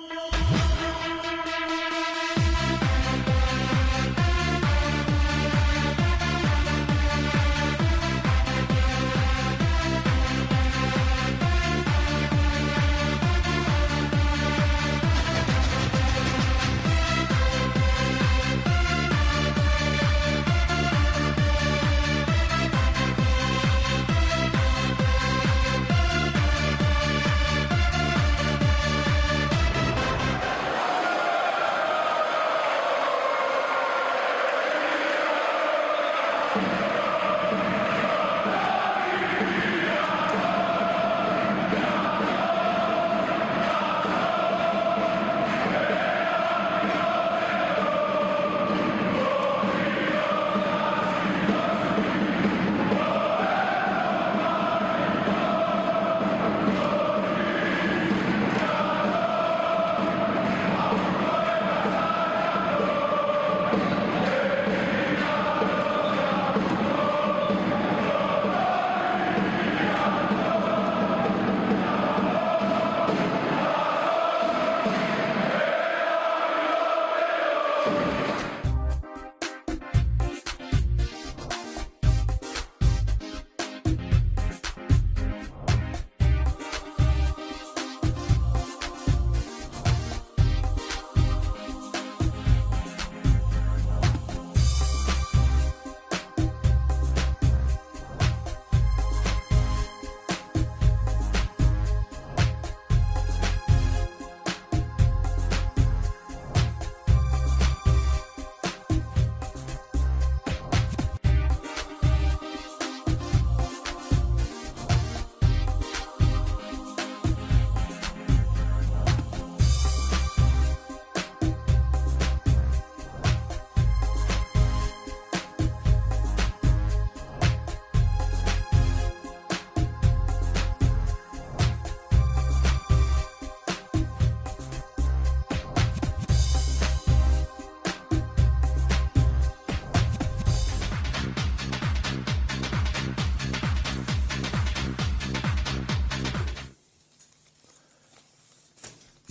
No.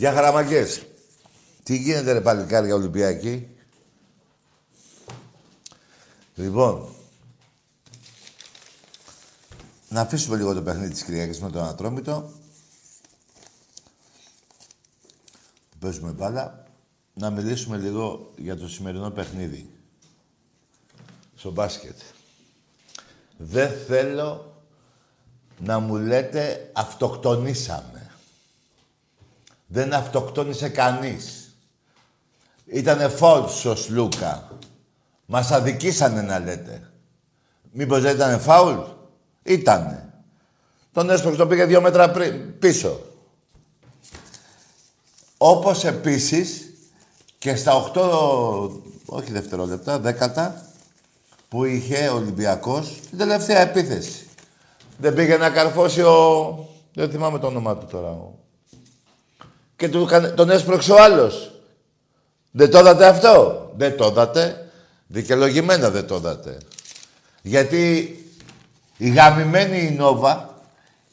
Για χαραμαγκές. Τι γίνεται ρε παλικάρια Ολυμπιακή; Λοιπόν, να αφήσουμε λίγο το παιχνίδι της Κυριακής με τον Ατρόμητο. Παίζουμε μπάλα. Να μιλήσουμε λίγο για το σημερινό παιχνίδι. Στο μπάσκετ. Δεν θέλω να μου λέτε αυτοκτονήσαμε. Δεν αυτοκτόνησε κανείς. Ήτανε φάουλ ο Σλούκα. Μας αδικήσανε να λέτε. Μήπως δεν ήτανε φάουλ; Ήτανε. Τον έσπρωξε το πήγε δύο μέτρα πριν, πίσω. Όπως επίσης και στα 8, όχι δευτερόλεπτα, δέκατα, που είχε ο Ολυμπιακός την τελευταία επίθεση. Δεν πήγε να καρφώσει ο... Δεν θυμάμαι το όνομά του τώρα. Ο και τον έσπρωξε ο άλλος. Δεν το είδατε αυτό; Δεν το είδατε. Δικαιολογημένα δεν το είδατε. Γιατί η γαμημένη η Νόβα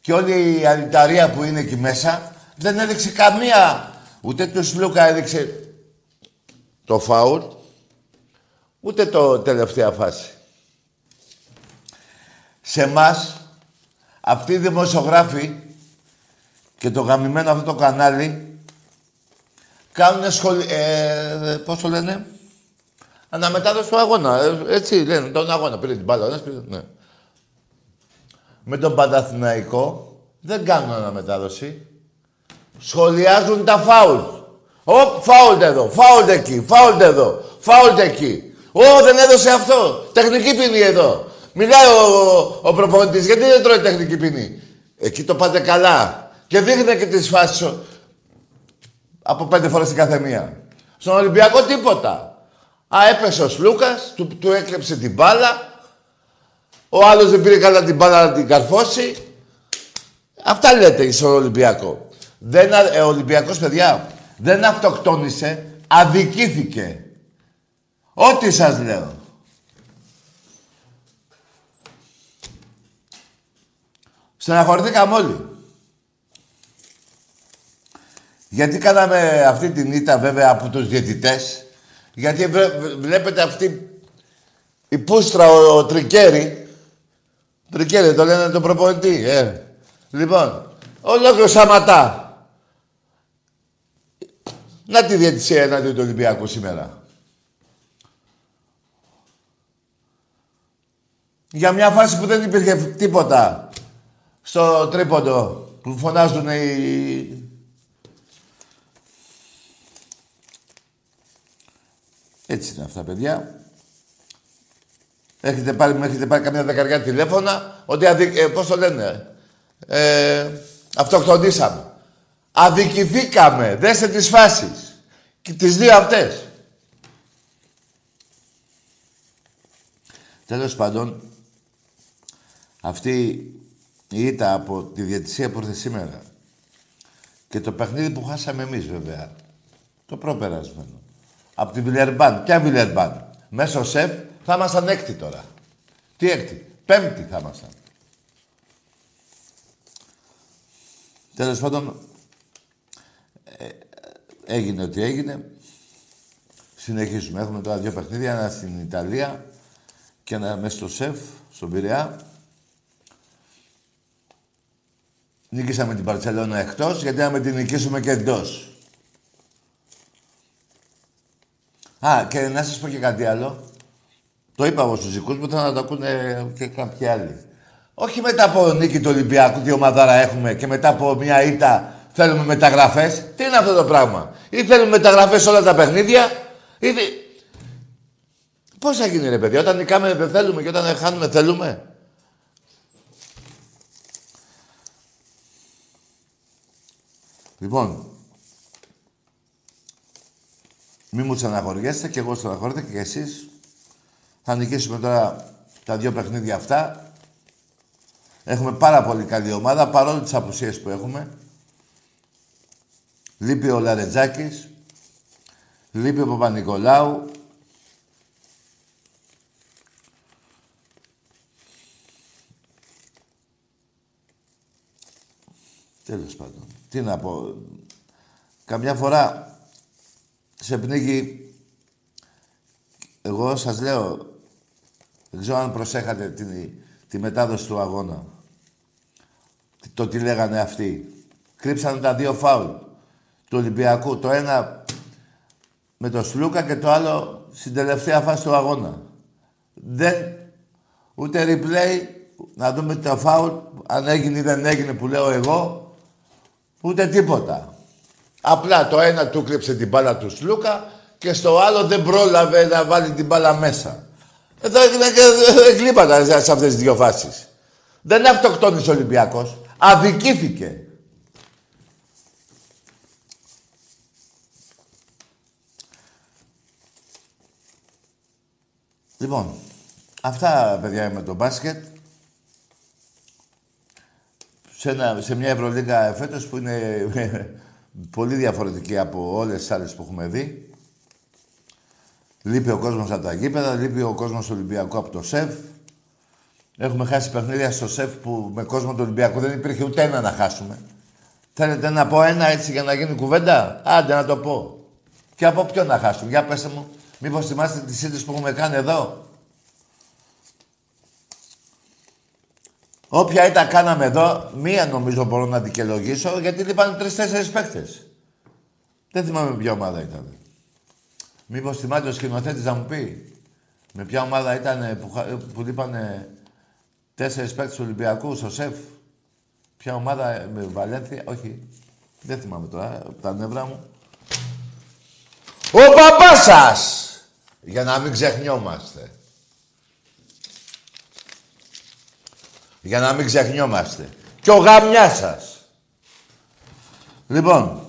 και όλη η αλυταρία που είναι εκεί μέσα δεν έδειξε καμία. Ούτε του Σλούκα έδειξε το φάουλ, ούτε το τελευταία φάση. Σε εμάς, αυτοί οι δημοσιογράφοι και το γαμημένο αυτό το κανάλι Κάνουν σχολή... Ε, πώς το λένε... Αναμετάδοση του αγώνα. Ε, έτσι λένε, τον αγώνα. Πήρε την μπάλα. Πήρε, ναι. Με τον Παναθηναϊκό δεν κάνουν αναμετάδοση. Σχολιάζουν τα φάουλ. Ωπ, φάουλ εδώ, φάουλ εκεί, φάουλ εδώ, φάουλ εκεί. Ω, δεν έδωσε αυτό. Τεχνική ποινή εδώ. Μιλάει ο, ο, ο προπονητής, γιατί δεν τρώει τεχνική ποινή. Εκεί το πάτε καλά. Και δείχνει και τις φάσεις από πέντε φορές την κάθε μία. Στον Ολυμπιακό τίποτα. Α, έπεσε ο Σλούκας, του, του έκλεψε την μπάλα. Ο άλλος δεν πήρε καλά την μπάλα να την καρφώσει. Αυτά λέτε στον Ολυμπιακό. Δεν, ε, ο Ολυμπιακός, παιδιά, δεν αυτοκτόνησε, αδικήθηκε. Ό,τι σας λέω. Στεναχωρηθήκαμε όλοι. Γιατί κάναμε αυτή την ήττα βέβαια από τους διαιτητές; Γιατί βλέπετε αυτή η πούστρα, ο, ο Τρικέρι. Τρικέρι το λένε το προπονητή, ε. Λοιπόν, ολόκληρο Σαματά. Να τη διαιτησία εναντίον του Ολυμπιακού σήμερα. Για μια φάση που δεν υπήρχε τίποτα στο τρίποντο που φωνάζουν οι... Έτσι είναι αυτά, παιδιά. Έχετε πάρει, έχετε πάρει καμιά δεκαριά τηλέφωνα ότι αδι... ε, πώς το λένε, ε, αυτοκτονήσαμε. Αδικηθήκαμε. Δέστε τις φάσεις. Και τις δύο αυτές. Τέλος πάντων, αυτή η ήττα από τη διατησία που ήρθε σήμερα και το παιχνίδι που χάσαμε εμείς βέβαια, το προπερασμένο, από τη Βιλερμπάν, ποια Βιλερμπάν, μέσω σεφ, θα ήμασταν έκτη τώρα. Τι έκτη, πέμπτη θα ήμασταν. Τέλος πάντων, ε, έγινε ό,τι έγινε. Συνεχίζουμε. Έχουμε τώρα δύο παιχνίδια, ένα στην Ιταλία και ένα μέσα στο ΣΕΦ, στον Πειραιά. Νίκησαμε την Παρσελόνα εκτός, γιατί να με την νικήσουμε και εντός. Α, και να σας πω και κάτι άλλο. Το είπα εγώ στους δικούς μου, θα να το ακούνε και κάποιοι άλλοι. Όχι μετά από νίκη του Ολυμπιακού, τι ομαδάρα έχουμε και μετά από μια ήττα θέλουμε μεταγραφές. Τι είναι αυτό το πράγμα; Ή θέλουμε μεταγραφές όλα τα παιχνίδια, ή... Πώς θα γίνει ρε παιδιά, όταν νικάμε δεν θέλουμε και όταν χάνουμε θέλουμε; Λοιπόν, μη μου στεναχωριέστε και εγώ στεναχωρείτε και εσείς. Θα νικήσουμε τώρα τα δύο παιχνίδια αυτά. Έχουμε πάρα πολύ καλή ομάδα, παρόλο τις απουσίες που έχουμε. Λείπει ο Λαρετζάκης. Λείπει ο Παπα-Νικολάου. Τέλος πάντων. Τι να πω. Καμιά φορά σε πνίγει... Εγώ σας λέω, δεν ξέρω αν προσέχατε τη, τη μετάδοση του αγώνα. Το τι λέγανε αυτοί. Κρύψανε τα δύο φάουλ του Ολυμπιακού. Το ένα με το Σλούκα και το άλλο στην τελευταία φάση του αγώνα. Δεν, ούτε replay, να δούμε το φάουλ, αν έγινε ή δεν έγινε που λέω εγώ, Ούτε τίποτα. Απλά το ένα του κρύψε την μπάλα του Σλούκα και στο άλλο δεν πρόλαβε να βάλει την μπάλα μέσα. Εδώ έγινε και γλύπατα σε αυτές τις δύο φάσεις. Δεν αυτοκτόνησε ο Ολυμπιακός. Αδικήθηκε. Λοιπόν, αυτά παιδιά με το μπάσκετ σε, ένα, σε μια Ευρωλίγα φέτος που είναι πολύ διαφορετική από όλες τις άλλες που έχουμε δει. Λείπει ο κόσμος από τα γήπεδα, λείπει ο κόσμος του Ολυμπιακού από το ΣΕΒ. Έχουμε χάσει παιχνίδια στο ΣΕΒ που με κόσμο του Ολυμπιακού δεν υπήρχε ούτε ένα να χάσουμε. Θέλετε να πω ένα έτσι για να γίνει κουβέντα; Άντε να το πω. Και από ποιον να χάσουμε; Για πέστε μου. Μήπως θυμάστε τις σύντηση που έχουμε κάνει εδώ; Όποια ήταν κάναμε εδώ, μία νομίζω μπορώ να δικαιολογήσω, γιατί λείπανε τρει-τέσσερι παίχτε. Δεν θυμάμαι ποια ομάδα ήταν. Μήπως θυμάται ο σκηνοθέτης να μου πει με ποια ομάδα ήταν που, που λείπανε τέσσερις παίχτε του Ολυμπιακού στο ΣΕΦ. Ποια ομάδα με Βαλένθια, όχι. Δεν θυμάμαι τώρα, από τα νεύρα μου. Ο παπάς σας! Για να μην ξεχνιόμαστε. Για να μην ξεχνιόμαστε. Και ο γαμιάς σας. Λοιπόν,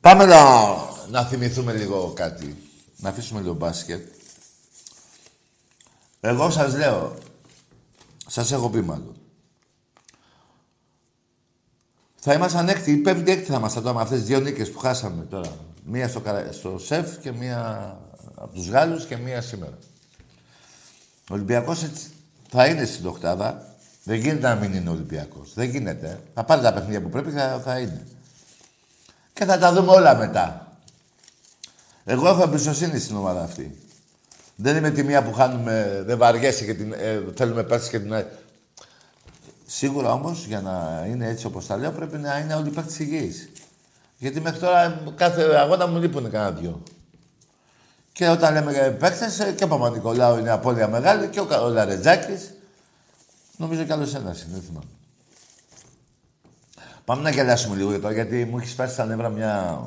πάμε να, να θυμηθούμε λίγο κάτι. Να αφήσουμε λίγο μπάσκετ. Εγώ σας λέω, σας έχω πει μάλλον. Θα ήμασταν έκτη, η πέμπτη έκτη θα ήμασταν τώρα με αυτές τις δύο νίκες που χάσαμε τώρα. Μία στο, στο ΣΕΦ και μία από τους Γάλλους και μία σήμερα. Ο Ολυμπιακός έτσι θα είναι στην Οχτάδα. Δεν γίνεται να μην είναι Ολυμπιακός. Δεν γίνεται. Θα πάρει τα παιχνίδια που πρέπει, θα, θα είναι. Και θα τα δούμε όλα μετά. Εγώ έχω εμπιστοσύνη στην ομάδα αυτή. Δεν είμαι τη μία που χάνουμε, δεν βαριέσαι και την, ε, θέλουμε πέρσι και την... Σίγουρα όμως, για να είναι έτσι όπως τα λέω, πρέπει να είναι όλοι οι παίκτες υγιείς. Γιατί μέχρι τώρα κάθε αγώνα μου λείπουν κανένα δυο. Και όταν λέμε παίκτες, ε, και ο Παπα-Νικολάου είναι απώλεια μεγάλη και ο, ο Λαρετζάκης. Νομίζω κι άλλος ένας είναι, δεν θυμάμαι. Πάμε να γελάσουμε λίγο τώρα, γιατί μου έχεις σπάσει στα νεύρα μια...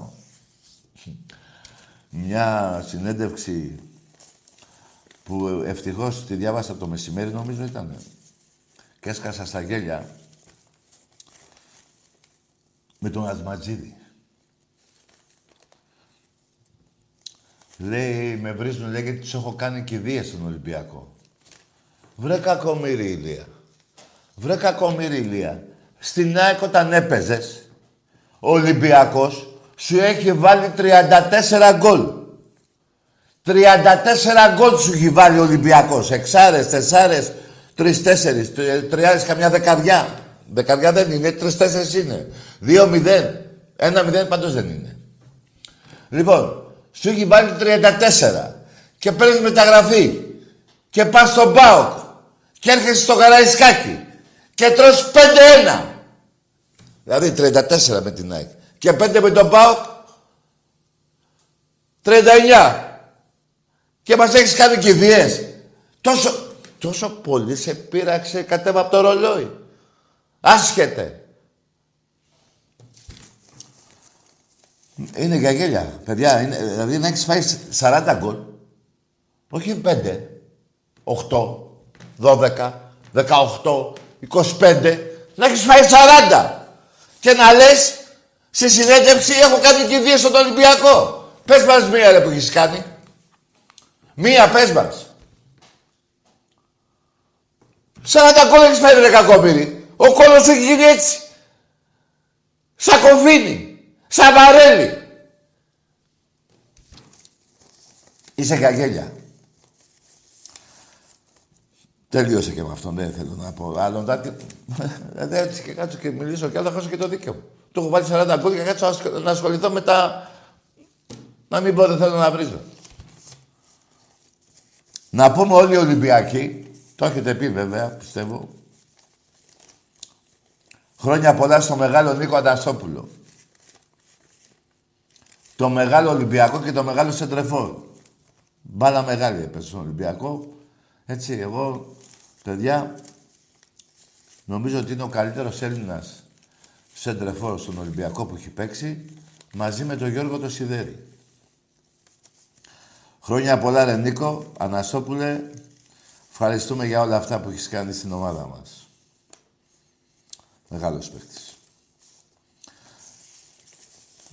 μια συνέντευξη που ευτυχώς τη διάβασα το μεσημέρι, νομίζω ήταν. Και έσκασα στα γέλια με τον Ατματζίδη. Λέει, με βρίζουν, λέει, γιατί τους έχω κάνει κηδείες στον Ολυμπιακό. Βρε κακομύρι Ηλία. Βρε κακομύρι Ηλία. Στην ΑΕΚ όταν έπαιζες, ο Ολυμπιακός σου έχει βάλει 34 γκολ. 34 γκολ σου έχει βάλει ο Ολυμπιακός. Εξάρες, τεσσάρες, τρεις, τέσσερις, τριάρες, καμιά δεκαριά. Δεκαριά δεν είναι, τρεις, τέσσερις είναι. Δύο μηδέν. Ένα μηδέν πάντως δεν είναι. Λοιπόν, σου έχει βάλει 34 και παίρνεις μεταγραφή και πας στον ΠΑΟΚ και έρχεσαι στο Καραϊσκάκι και τρως 5-1. Δηλαδή 34 με την ΑΕΚ και 5 με τον ΠΑΟΚ 39. Και μας έχεις κάνει κηδείες. Τόσο, τόσο πολύ σε πείραξε κατέβα από το ρολόι. Άσχετε. Είναι για γέλια. Παιδιά, είναι, δηλαδή να έχεις φάει 40 γκολ. Όχι 5, 8, 12, 18, 25. Να έχεις φάει 40. Και να λες σε συνέντευξη έχω κάνει κηδείες στον Ολυμπιακό. Πες μας μία ρε που έχεις κάνει. Μία πες μας. 40 γκολ έχεις φάει ρε κακόμοιρη. Ο κόλος σου έχει γίνει έτσι. Σαν κοφίνι. Σαν βαρέλι. Είσαι καγέλια. Τελείωσε και με αυτό, δεν θέλω να πω άλλο. Δεν έτσι και κάτσω και μιλήσω και άλλο θα χάσω και το δίκαιο μου. Του έχω βάλει 40 γκολ και κάτσω να ασχοληθώ με τα... Να μην πω δεν θέλω να βρίζω. Να πούμε όλοι οι Ολυμπιακοί, το έχετε πει βέβαια, πιστεύω, χρόνια πολλά στο μεγάλο Νίκο Αντασόπουλο το μεγάλο Ολυμπιακό και το μεγάλο Σεντρεφόρ. Μπάλα μεγάλη έπαιζε στον Ολυμπιακό. Έτσι, εγώ, παιδιά, νομίζω ότι είναι ο καλύτερος Έλληνας Σεντρεφόρ στον Ολυμπιακό που έχει παίξει, μαζί με τον Γιώργο το Σιδέρη. Χρόνια πολλά, ρε Νίκο, Αναστόπουλε. Ευχαριστούμε για όλα αυτά που έχεις κάνει στην ομάδα μας. Μεγάλος παίχτης.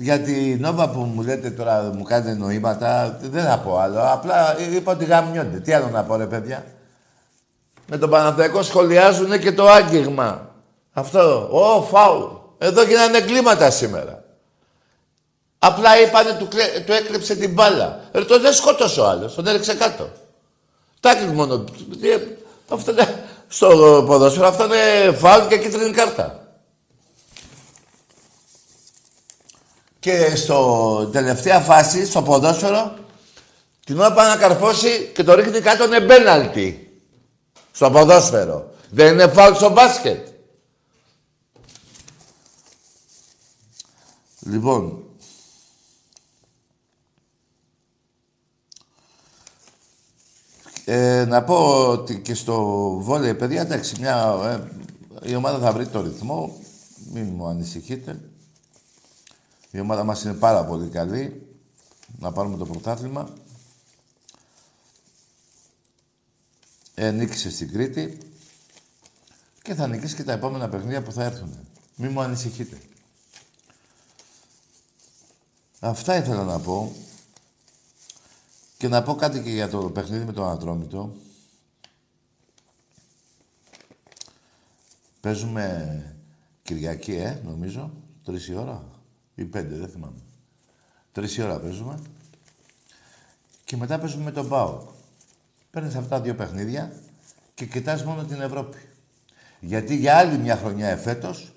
Για την Νόβα που μου λέτε τώρα, μου κάνετε νοήματα, δεν θα πω άλλο. Απλά είπα ότι γαμιόνται. Τι άλλο να πω, ρε παιδιά; Με τον Παναθαϊκό σχολιάζουν και το άγγιγμα. Αυτό. Ω, φάουλ. Εδώ γίνανε κλίματα σήμερα. Απλά είπανε του, του έκλεψε την μπάλα. Ρε, το δεν σκότωσε ο άλλος. Τον έριξε κάτω. Τάκλι μόνο. Αυτό είναι, στο ποδόσφαιρο αυτό είναι φάουλ και κίτρινη κάρτα. Και στο τελευταία φάση, στο ποδόσφαιρο, την ώρα πάει να καρφώσει και το ρίχνει κάτω είναι μπέναλτι. Στο ποδόσφαιρο. Δεν είναι φάουλ στο μπάσκετ. Λοιπόν, ε, να πω ότι και στο βόλεϊ, παιδιά, εντάξει, μια, ε, η ομάδα θα βρει το ρυθμό, μην μου ανησυχείτε. Η ομάδα μας είναι πάρα πολύ καλή. Να πάρουμε το πρωτάθλημα. Ε, νίκησε στην Κρήτη. Και θα νικήσει και τα επόμενα παιχνίδια που θα έρθουν. Μη μου ανησυχείτε. Αυτά ήθελα να πω. Και να πω κάτι και για το παιχνίδι με τον Ατρόμητο. Παίζουμε Κυριακή, ε, νομίζω. Τρεις η ώρα ή πέντε, δεν θυμάμαι. Τρεις ώρα παίζουμε. Και μετά παίζουμε με τον Πάο. Παίρνεις αυτά τα δύο παιχνίδια και κοιτάς μόνο την Ευρώπη. Γιατί για άλλη μια χρονιά εφέτος,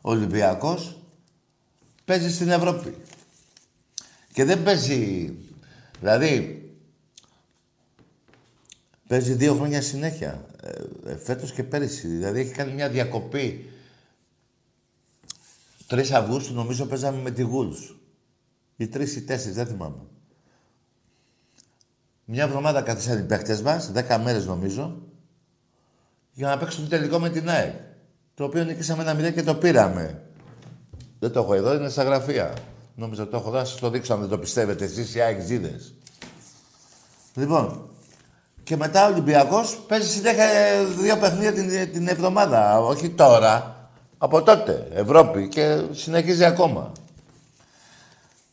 ο Ολυμπιακός παίζει στην Ευρώπη. Και δεν παίζει... Δηλαδή, παίζει δύο χρόνια συνέχεια. Ε, ε φέτος και πέρυσι. Δηλαδή, έχει κάνει μια διακοπή. 3 Αυγούστου νομίζω παίζαμε με τη Γούλς. Ή 3 ή 4, δεν θυμάμαι. Μια εβδομάδα καθίσαν οι παίχτες μας, 10 μέρες νομίζω, για να παίξουν τελικό με την ΑΕΚ. Το οποίο νικήσαμε ένα μηδέν και το πήραμε. Δεν το έχω εδώ, είναι στα γραφεία. Νόμιζα το έχω δώσει, σας το δείξω αν δεν το πιστεύετε εσείς οι ΑΕΚ Λοιπόν, και μετά ο Ολυμπιακός παίζει συνέχεια δύο παιχνίδια την, την εβδομάδα. Όχι τώρα, από τότε. Ευρώπη και συνεχίζει ακόμα.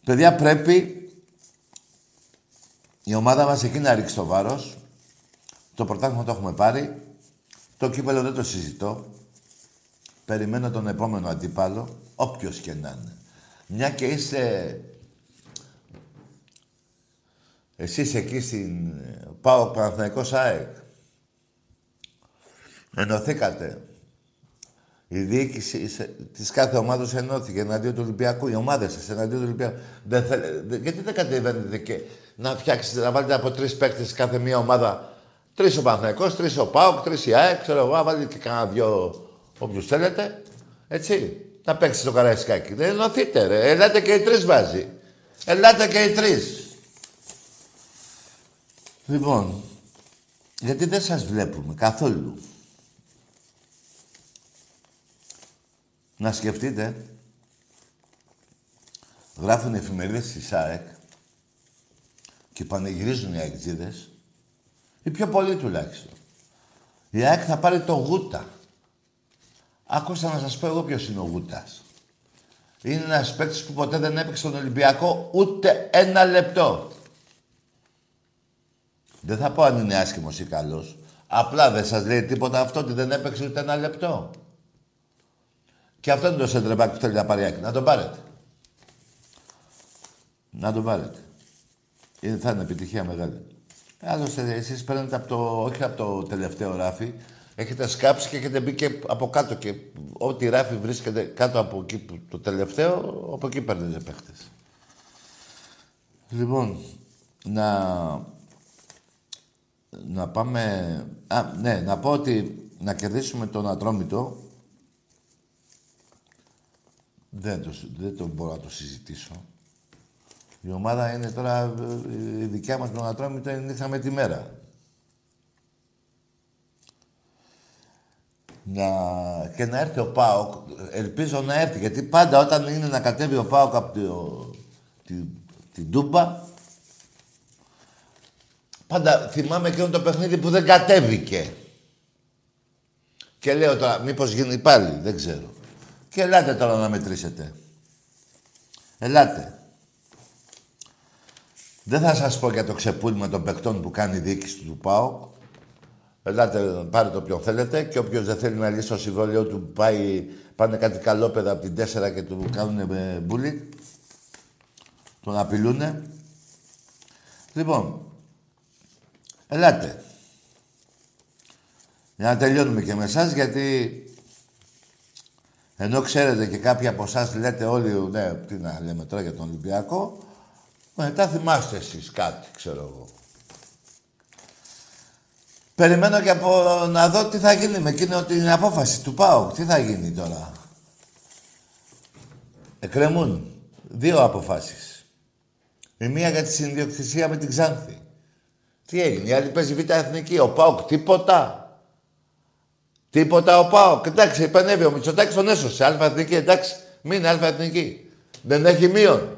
Παιδιά, πρέπει η ομάδα μας εκεί να ρίξει το βάρος. Το πρωτάθλημα το έχουμε πάρει. Το κύπελο δεν το συζητώ. Περιμένω τον επόμενο αντίπαλο, όποιος και να είναι. Μια και είσαι... Εσείς εκεί στην... Πάω Παναθηναϊκός ΑΕΚ. Ενωθήκατε. Η διοίκηση της κάθε ομάδα ενώθηκε εναντίον του Ολυμπιακού. Οι ομάδες σας εναντίον του Ολυμπιακού. Δεν θέλ... Γιατί δεν κατεβαίνετε και να φτιάξετε, να βάλετε από τρεις παίκτες κάθε μία ομάδα; Τρεις ο Παναθυναϊκό, τρεις ο Πάοκ, τρεις η ΑΕΚ, ξέρω εγώ, βάλετε και κάνα δυο όποιου θέλετε. Έτσι. Να παίξετε το καραϊσκάκι. Δεν ενωθείτε, ρε. Ελάτε και οι τρεις βάζει. Ελάτε και οι τρεις. Λοιπόν, γιατί δεν σας βλέπουμε καθόλου. Να σκεφτείτε, γράφουν οι εφημερίδες της ΣΑΕΚ και πανηγυρίζουν οι αεξίδες, ή πιο πολύ τουλάχιστον. Η ΑΕΚ θα πάρει το Γούτα. Άκουσα να σας πω εγώ ποιος είναι ο Γούτας. Είναι ένας παίκτης που ποτέ δεν έπαιξε στον Ολυμπιακό ούτε ένα λεπτό. Δεν θα πω αν είναι άσχημος ή καλός. Απλά δεν σας λέει τίποτα αυτό ότι δεν έπαιξε ούτε ένα λεπτό. Και αυτό είναι το σέντρεμπακ που θέλει να πάρει Να τον πάρετε. Να τον πάρετε. Είναι, θα είναι επιτυχία μεγάλη. Άλλωστε, εσείς παίρνετε από το, όχι από το τελευταίο ράφι, έχετε σκάψει και έχετε μπει και από κάτω και ό,τι ράφι βρίσκεται κάτω από εκεί το τελευταίο, από εκεί παίρνετε παίχτες. Λοιπόν, να, να πάμε... Α, ναι, να πω ότι να κερδίσουμε τον Ατρόμητο δεν το, δεν το μπορώ να το συζητήσω. Η ομάδα είναι τώρα, η δικιά μας τον Ατρόμητο είναι νύχτα με τη μέρα. Να... Και να έρθει ο Πάοκ, ελπίζω να έρθει, γιατί πάντα όταν είναι να κατέβει ο Πάοκ από το... τη... την Τούμπα, πάντα θυμάμαι εκείνο το παιχνίδι που δεν κατέβηκε. Και λέω τώρα, μήπως γίνει πάλι, δεν ξέρω. Και ελάτε τώρα να μετρήσετε. Ελάτε. Δεν θα σας πω για το ξεπούλημα των παικτών που κάνει η διοίκηση του ΠΑΟ. Ελάτε, πάρετε όποιον θέλετε και όποιος δεν θέλει να λύσει το συμβόλαιο του πάει, πάνε κάτι καλόπεδα από την 4 και του κάνουν μπουλί. Τον απειλούνε. Λοιπόν, ελάτε. Για να τελειώνουμε και με εσάς, γιατί ενώ ξέρετε και κάποιοι από εσάς λέτε όλοι, ναι, τι να λέμε τώρα για τον Ολυμπιακό, μετά θυμάστε εσείς κάτι, ξέρω εγώ. Περιμένω και από να δω τι θα γίνει με εκείνο την απόφαση του ΠΑΟΚ. Τι θα γίνει τώρα. Εκκρεμούν δύο αποφάσεις. Η μία για τη συνδιοκτησία με την Ξάνθη. Τι έγινε, η άλλη παίζει β' εθνική. Ο ΠΑΟΚ τίποτα. Τίποτα ο Πάο. Εντάξει, επανέβη ο Μητσοτάκης τον έσωσε. Αλφα εθνική, εντάξει. Μην αλφα εθνική. Δεν έχει μείον.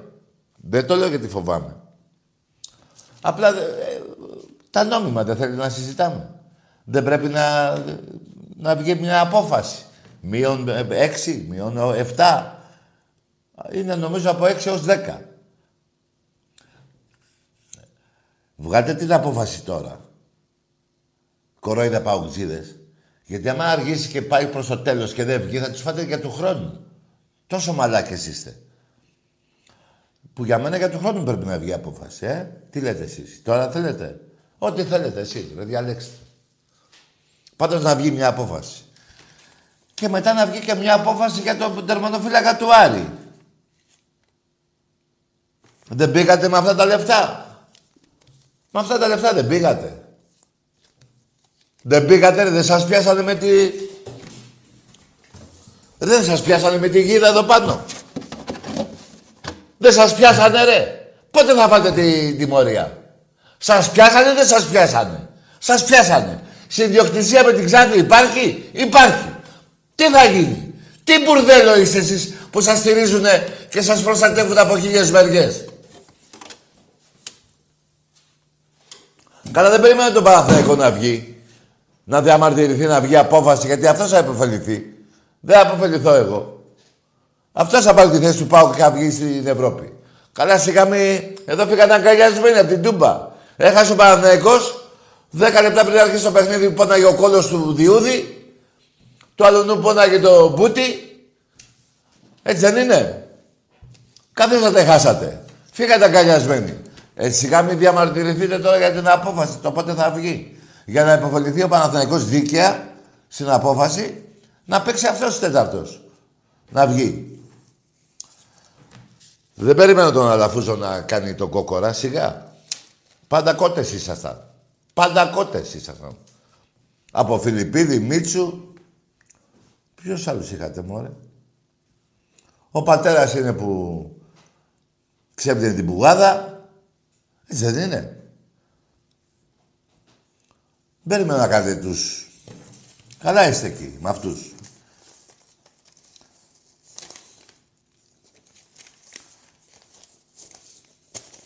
Δεν το λέω γιατί φοβάμαι. Απλά ε, τα νόμιμα δεν θέλει να συζητάμε. Δεν πρέπει να, να βγει μια απόφαση. Μείον 6, μείον 7. Είναι νομίζω από 6 έως 10. Βγάλτε την απόφαση τώρα. Κορόιδα παουτζίδες. Γιατί άμα αργήσει και πάει προς το τέλος και δεν βγει, θα τους φάτε για του χρόνου. Τόσο μαλάκες είστε. Που για μένα για του χρόνου πρέπει να βγει απόφαση, ε. Τι λέτε εσείς. Τώρα θέλετε. Ό,τι θέλετε εσείς, ρε, διαλέξτε. Πάντως να βγει μια απόφαση. Και μετά να βγει και μια απόφαση για τον τερματοφύλακα του Άρη. Δεν πήγατε με αυτά τα λεφτά; Με αυτά τα λεφτά δεν πήγατε. Δεν πήγατε, δεν σας πιάσανε με τη... Δεν σας πιάσανε με τη γίδα εδώ πάνω. Δεν σας πιάσανε ρε. Πότε θα φάτε τη τιμωρία; Σας πιάσανε, δεν σας πιάσανε. Σας πιάσανε. Συνδιοκτησία με την Ξάνθη υπάρχει, υπάρχει. Τι θα γίνει; Τι μπουρδέλο είστε εσείς που σας στηρίζουνε και σας προστατεύουν από χίλιες μεριές; Καλά δεν περιμένω τον Παναθηναϊκό να βγει. Να διαμαρτυρηθεί, να βγει απόφαση, γιατί αυτός θα επωφεληθεί. Δεν θα αποφεληθώ εγώ. Αυτός θα πάρει τη θέση του Πάου και θα βγει στην Ευρώπη. Καλά σιγά μη... Εδώ φύγανε αγκαλιασμένοι από την Τούμπα. Έχασε ο Παναθηναϊκός. Δέκα λεπτά πριν αρχίσει το παιχνίδι που πόναγε ο κόλος του Διούδη. Το άλλο νου πόναγε το Μπούτι. Έτσι δεν είναι. Κάθε θα τα χάσατε. Φύγατε αγκαλιασμένοι. Ε, σιγά μην διαμαρτυρηθείτε τώρα για την απόφαση, το πότε θα βγει. Για να υποφεληθεί ο Παναθηναϊκός δίκαια στην απόφαση να παίξει αυτός ο τέταρτος. Να βγει. Δεν περιμένω τον Αλαφούζο να κάνει τον κόκορα, σιγά. Πάντα κότες ήσασταν. Πάντα κότες ήσασταν. Από Φιλιππίδη, Μίτσου. Ποιος άλλους είχατε, μωρέ; Ο πατέρας είναι που ξέπλυνε την πουγάδα. Έτσι δεν είναι. Δεν να κάνετε τους... Καλά είστε εκεί, με αυτούς.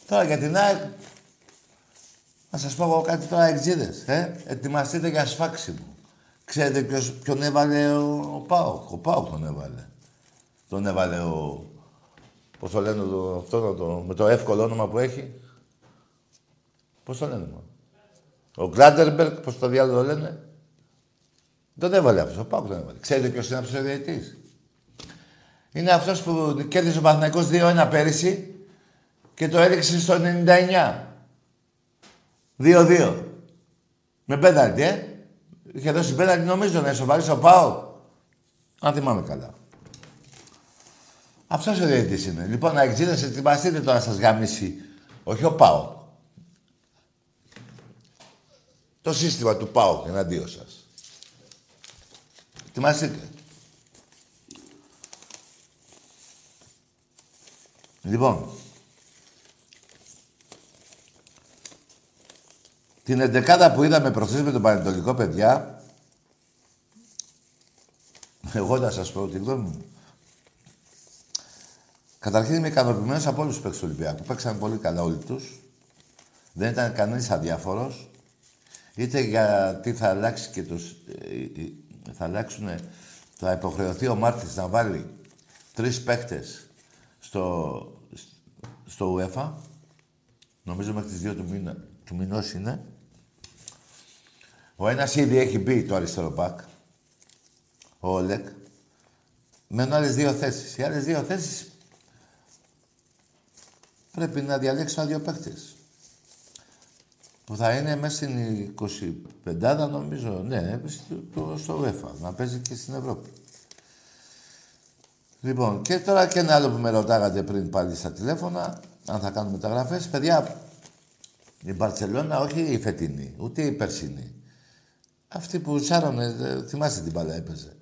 Τώρα για την ΑΕΚ, να σας πω εγώ κάτι τώρα εξίδες, ε. Ετοιμαστείτε για σφάξιμο. Ξέρετε ποιος, ποιον έβαλε ο, ο Πάοκ; Ο Πάοκ τον έβαλε. Τον έβαλε ο... Πώς το λένε το, αυτό το, με το εύκολο όνομα που έχει. Πώς το λένε, μόνο. Ο Κλάντερμπεργκ, πώς το διάλογο λένε. Δεν έβαλε αυτός. Ο Πάοκ τον έβαλε. Ξέρετε ποιος είναι αυτός ο διαιτητής; Είναι αυτός που κέρδισε ο Παναθηναϊκός 2-1 πέρυσι και το έριξε στο 99. 2-2. Με πέναλτι, ε. Είχε δώσει πέναλτι νομίζω να ισοβαρίσει ο Πάο. Αν θυμάμαι καλά. Αυτός ο διαιτητής είναι. Λοιπόν, να εξήνεσαι, ετοιμαστείτε τώρα να σας γαμίσει. Όχι ο Πάο. Το σύστημα του Πάο εναντίον σας. Ετοιμαστείτε. Λοιπόν, Την εντεκάδα που είδαμε προχθές με τον Πανετολικό, παιδιά, εγώ να σας πω τη γνώμη μου. Καταρχήν είμαι ικανοποιημένος από όλους τους παίκτες του Ολυμπιακού. Παίξαν πολύ καλά όλοι τους. Δεν ήταν κανείς αδιάφορος. Είτε γιατί θα αλλάξει και τους... Ε, ε, θα αλλάξουν... Θα υποχρεωθεί ο Μάρτης να βάλει τρεις παίκτες στο, στο UEFA. Νομίζω μέχρι τις 2 του, μήνα, του μηνός είναι. Ο ένας ήδη έχει μπει το αριστερό μπακ. Ο Όλεκ. Μένουν άλλες δύο θέσεις. Οι άλλες δύο θέσεις πρέπει να διαλέξουν δύο παίχτε. Που θα είναι μέσα στην 25 νομίζω. Ναι, στο, στο UEFA. Να παίζει και στην Ευρώπη. Λοιπόν, και τώρα και ένα άλλο που με ρωτάγατε πριν πάλι στα τηλέφωνα, αν θα κάνουμε μεταγραφές. Παιδιά, η Μπαρσελόνα όχι η φετινή, ούτε η περσινή. Αυτή που σάρωνε, θυμάστε την μπάλα έπαιζε.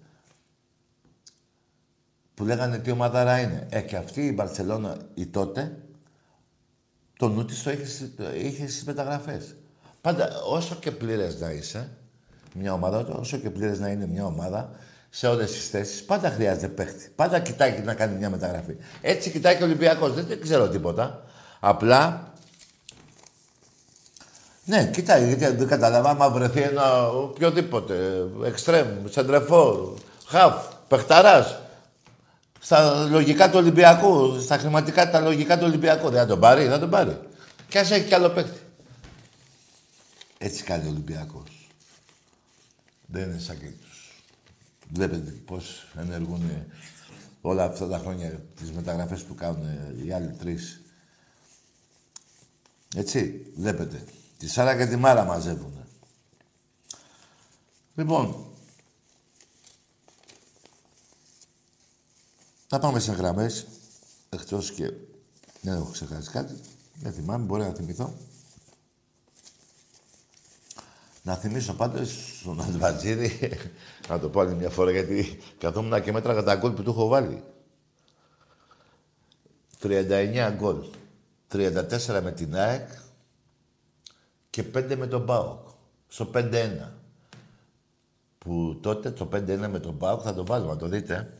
Που λέγανε τι ομαδάρα είναι. Ε, και αυτή η Μπαρσελόνα η τότε, το νου της το είχε, είχες στις μεταγραφές. Πάντα, όσο και πλήρες να είσαι, μια ομάδα, όσο και πλήρες να είναι μια ομάδα, σε όλες τις θέσεις, πάντα χρειάζεται παίχτη. Πάντα κοιτάει να κάνει μια μεταγραφή. Έτσι κοιτάει και ο Ολυμπιακός. Δεν, δεν ξέρω τίποτα. Απλά ναι, κοιτάει, γιατί δεν καταλαβαίνω άμα βρεθεί ένα οποιοδήποτε, εξτρέμ, σεντρεφόρ, χαφ, παιχταράς, στα λογικά του Ολυμπιακού, στα χρηματικά τα λογικά του Ολυμπιακού. Δεν θα τον πάρει, θα τον πάρει. Και ας έχει κι άλλο παίκτη. Έτσι κάνει ο Ολυμπιακός. Δεν είναι σαν και τους. Βλέπετε πώς ενεργούν όλα αυτά τα χρόνια τις μεταγραφές που κάνουν οι άλλοι τρεις. Έτσι, βλέπετε. Τη Σάρα και τη Μάρα μαζεύουν. Λοιπόν, θα πάμε σε γραμμές, εκτός και Δεν έχω ξεχάσει κάτι. Δεν θυμάμαι, μπορεί να θυμηθώ. Να θυμίσω πάντως στον Αλβατζίδη, να το πω άλλη μια φορά, γιατί καθόμουν και μέτραγα τα γκολ που του έχω βάλει. 39 γκολ. 34 με την ΑΕΚ και 5 με τον ΠΑΟΚ. Στο 5-1. Που τότε το 5-1 με τον ΠΑΟΚ θα το βάλουμε, να το δείτε.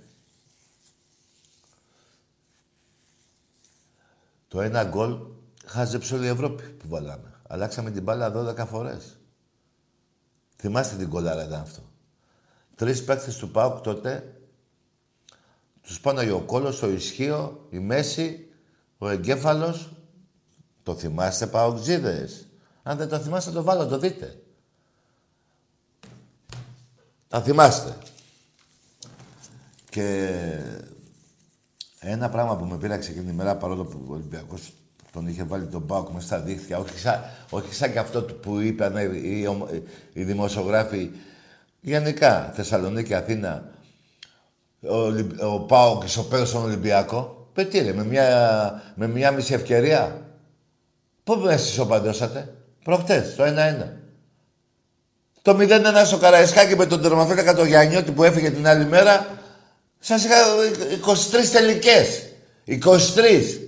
Το ένα γκολ χάζεψε όλη η Ευρώπη που βάλαμε. Αλλάξαμε την μπάλα 12 φορές. Θυμάστε την κολάρα ήταν αυτό. Τρεις παίκτες του ΠΑΟΚ τότε τους πάνε ο Κόλος, ο Ισχύο, η Μέση, ο Εγκέφαλος. Το θυμάστε Παοκτζίδες; Αν δεν το θυμάστε το βάλω, το δείτε. Τα θυμάστε. Και ένα πράγμα που με πήραξε εκείνη τη μέρα, παρόλο που ο Ολυμπιακός τον είχε βάλει τον Πάοκ μέσα στα δίχτυα, όχι σαν, όχι σαν και αυτό που είπαν οι, οι, οι δημοσιογράφοι γενικά, Θεσσαλονίκη, Αθήνα, ο, ο Πάοκ ισοπαίδωσε στον Ολυμπιακό. Πετήρε, με μια, με μια μισή ευκαιρία. Πού μέσα ισοπαντώσατε, προχτές, το 1-1. Το 0-1 στο Καραϊσκάκι με τον τερματοφύλακα το Γιάννιώτη που έφυγε την άλλη μέρα, σας είχα 23 τελικές. 23.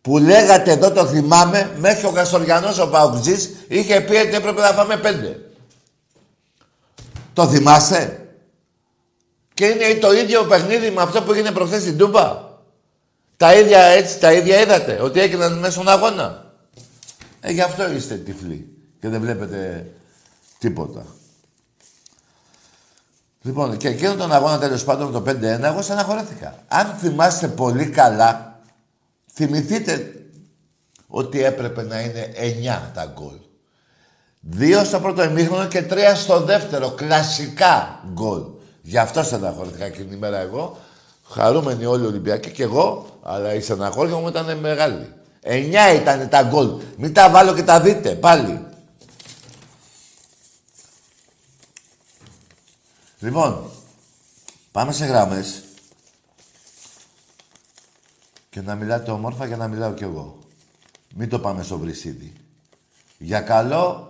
Που λέγατε εδώ το θυμάμαι, μέχρι ο Καστοριανός ο Παουτζής είχε πει ότι έπρεπε να φάμε πέντε. Το θυμάστε; Και είναι το ίδιο παιχνίδι με αυτό που έγινε προχθές στην Τούμπα. Τα ίδια έτσι, τα ίδια είδατε, ότι έγιναν μέσα στον αγώνα. Ε, γι' αυτό είστε τυφλοί και δεν βλέπετε τίποτα. Λοιπόν, και εκείνον τον αγώνα τέλος πάντων το 5-1, εγώ στεναχωρέθηκα. Αν θυμάστε πολύ καλά, θυμηθείτε ότι έπρεπε να είναι 9 τα γκολ. Δύο στο πρώτο ημίχρονο και τρία στο δεύτερο. Κλασικά γκολ. Γι' αυτό στεναχωρέθηκα εκείνη την ημέρα εγώ. Χαρούμενοι όλοι οι Ολυμπιακοί και εγώ, αλλά η στεναχώρια μου ήταν μεγάλη. 9 ήταν τα γκολ. Μην τα βάλω και τα δείτε πάλι. Λοιπόν, πάμε σε γράμμες. Και να μιλάτε όμορφα και να μιλάω κι εγώ. Μην το πάμε στο βρυσίδι. Για καλό,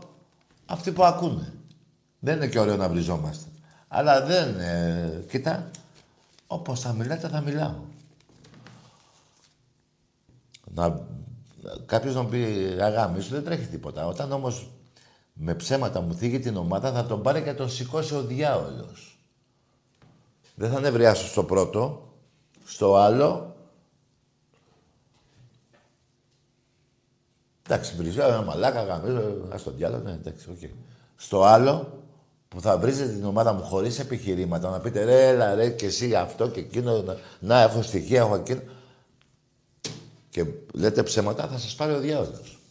αυτοί που ακούνε. Δεν είναι και ωραίο να βριζόμαστε. Αλλά δεν... Ε, κοίτα, όπως θα μιλάτε θα μιλάω. Να, κάποιος να πει αγάμι σου δεν τρέχει τίποτα. Όταν όμως με ψέματα μου θίγει την ομάδα, θα τον πάρει και τον σηκώσει ο διάολος. Δεν θα νευριάσω στο πρώτο, στο άλλο. Εντάξει, βρίζω ένα μαλάκα, γαμίζω, ας τον διάλογο, ναι, εντάξει, ok. Okay. Στο άλλο, που θα βρίζετε την ομάδα μου χωρίς επιχειρήματα, να πείτε ρε, έλα, ρε, και εσύ αυτό και εκείνο, να, να έχω στοιχεία, έχω εκείνο. Και λέτε ψέματα, θα σας πάρει ο διάολος.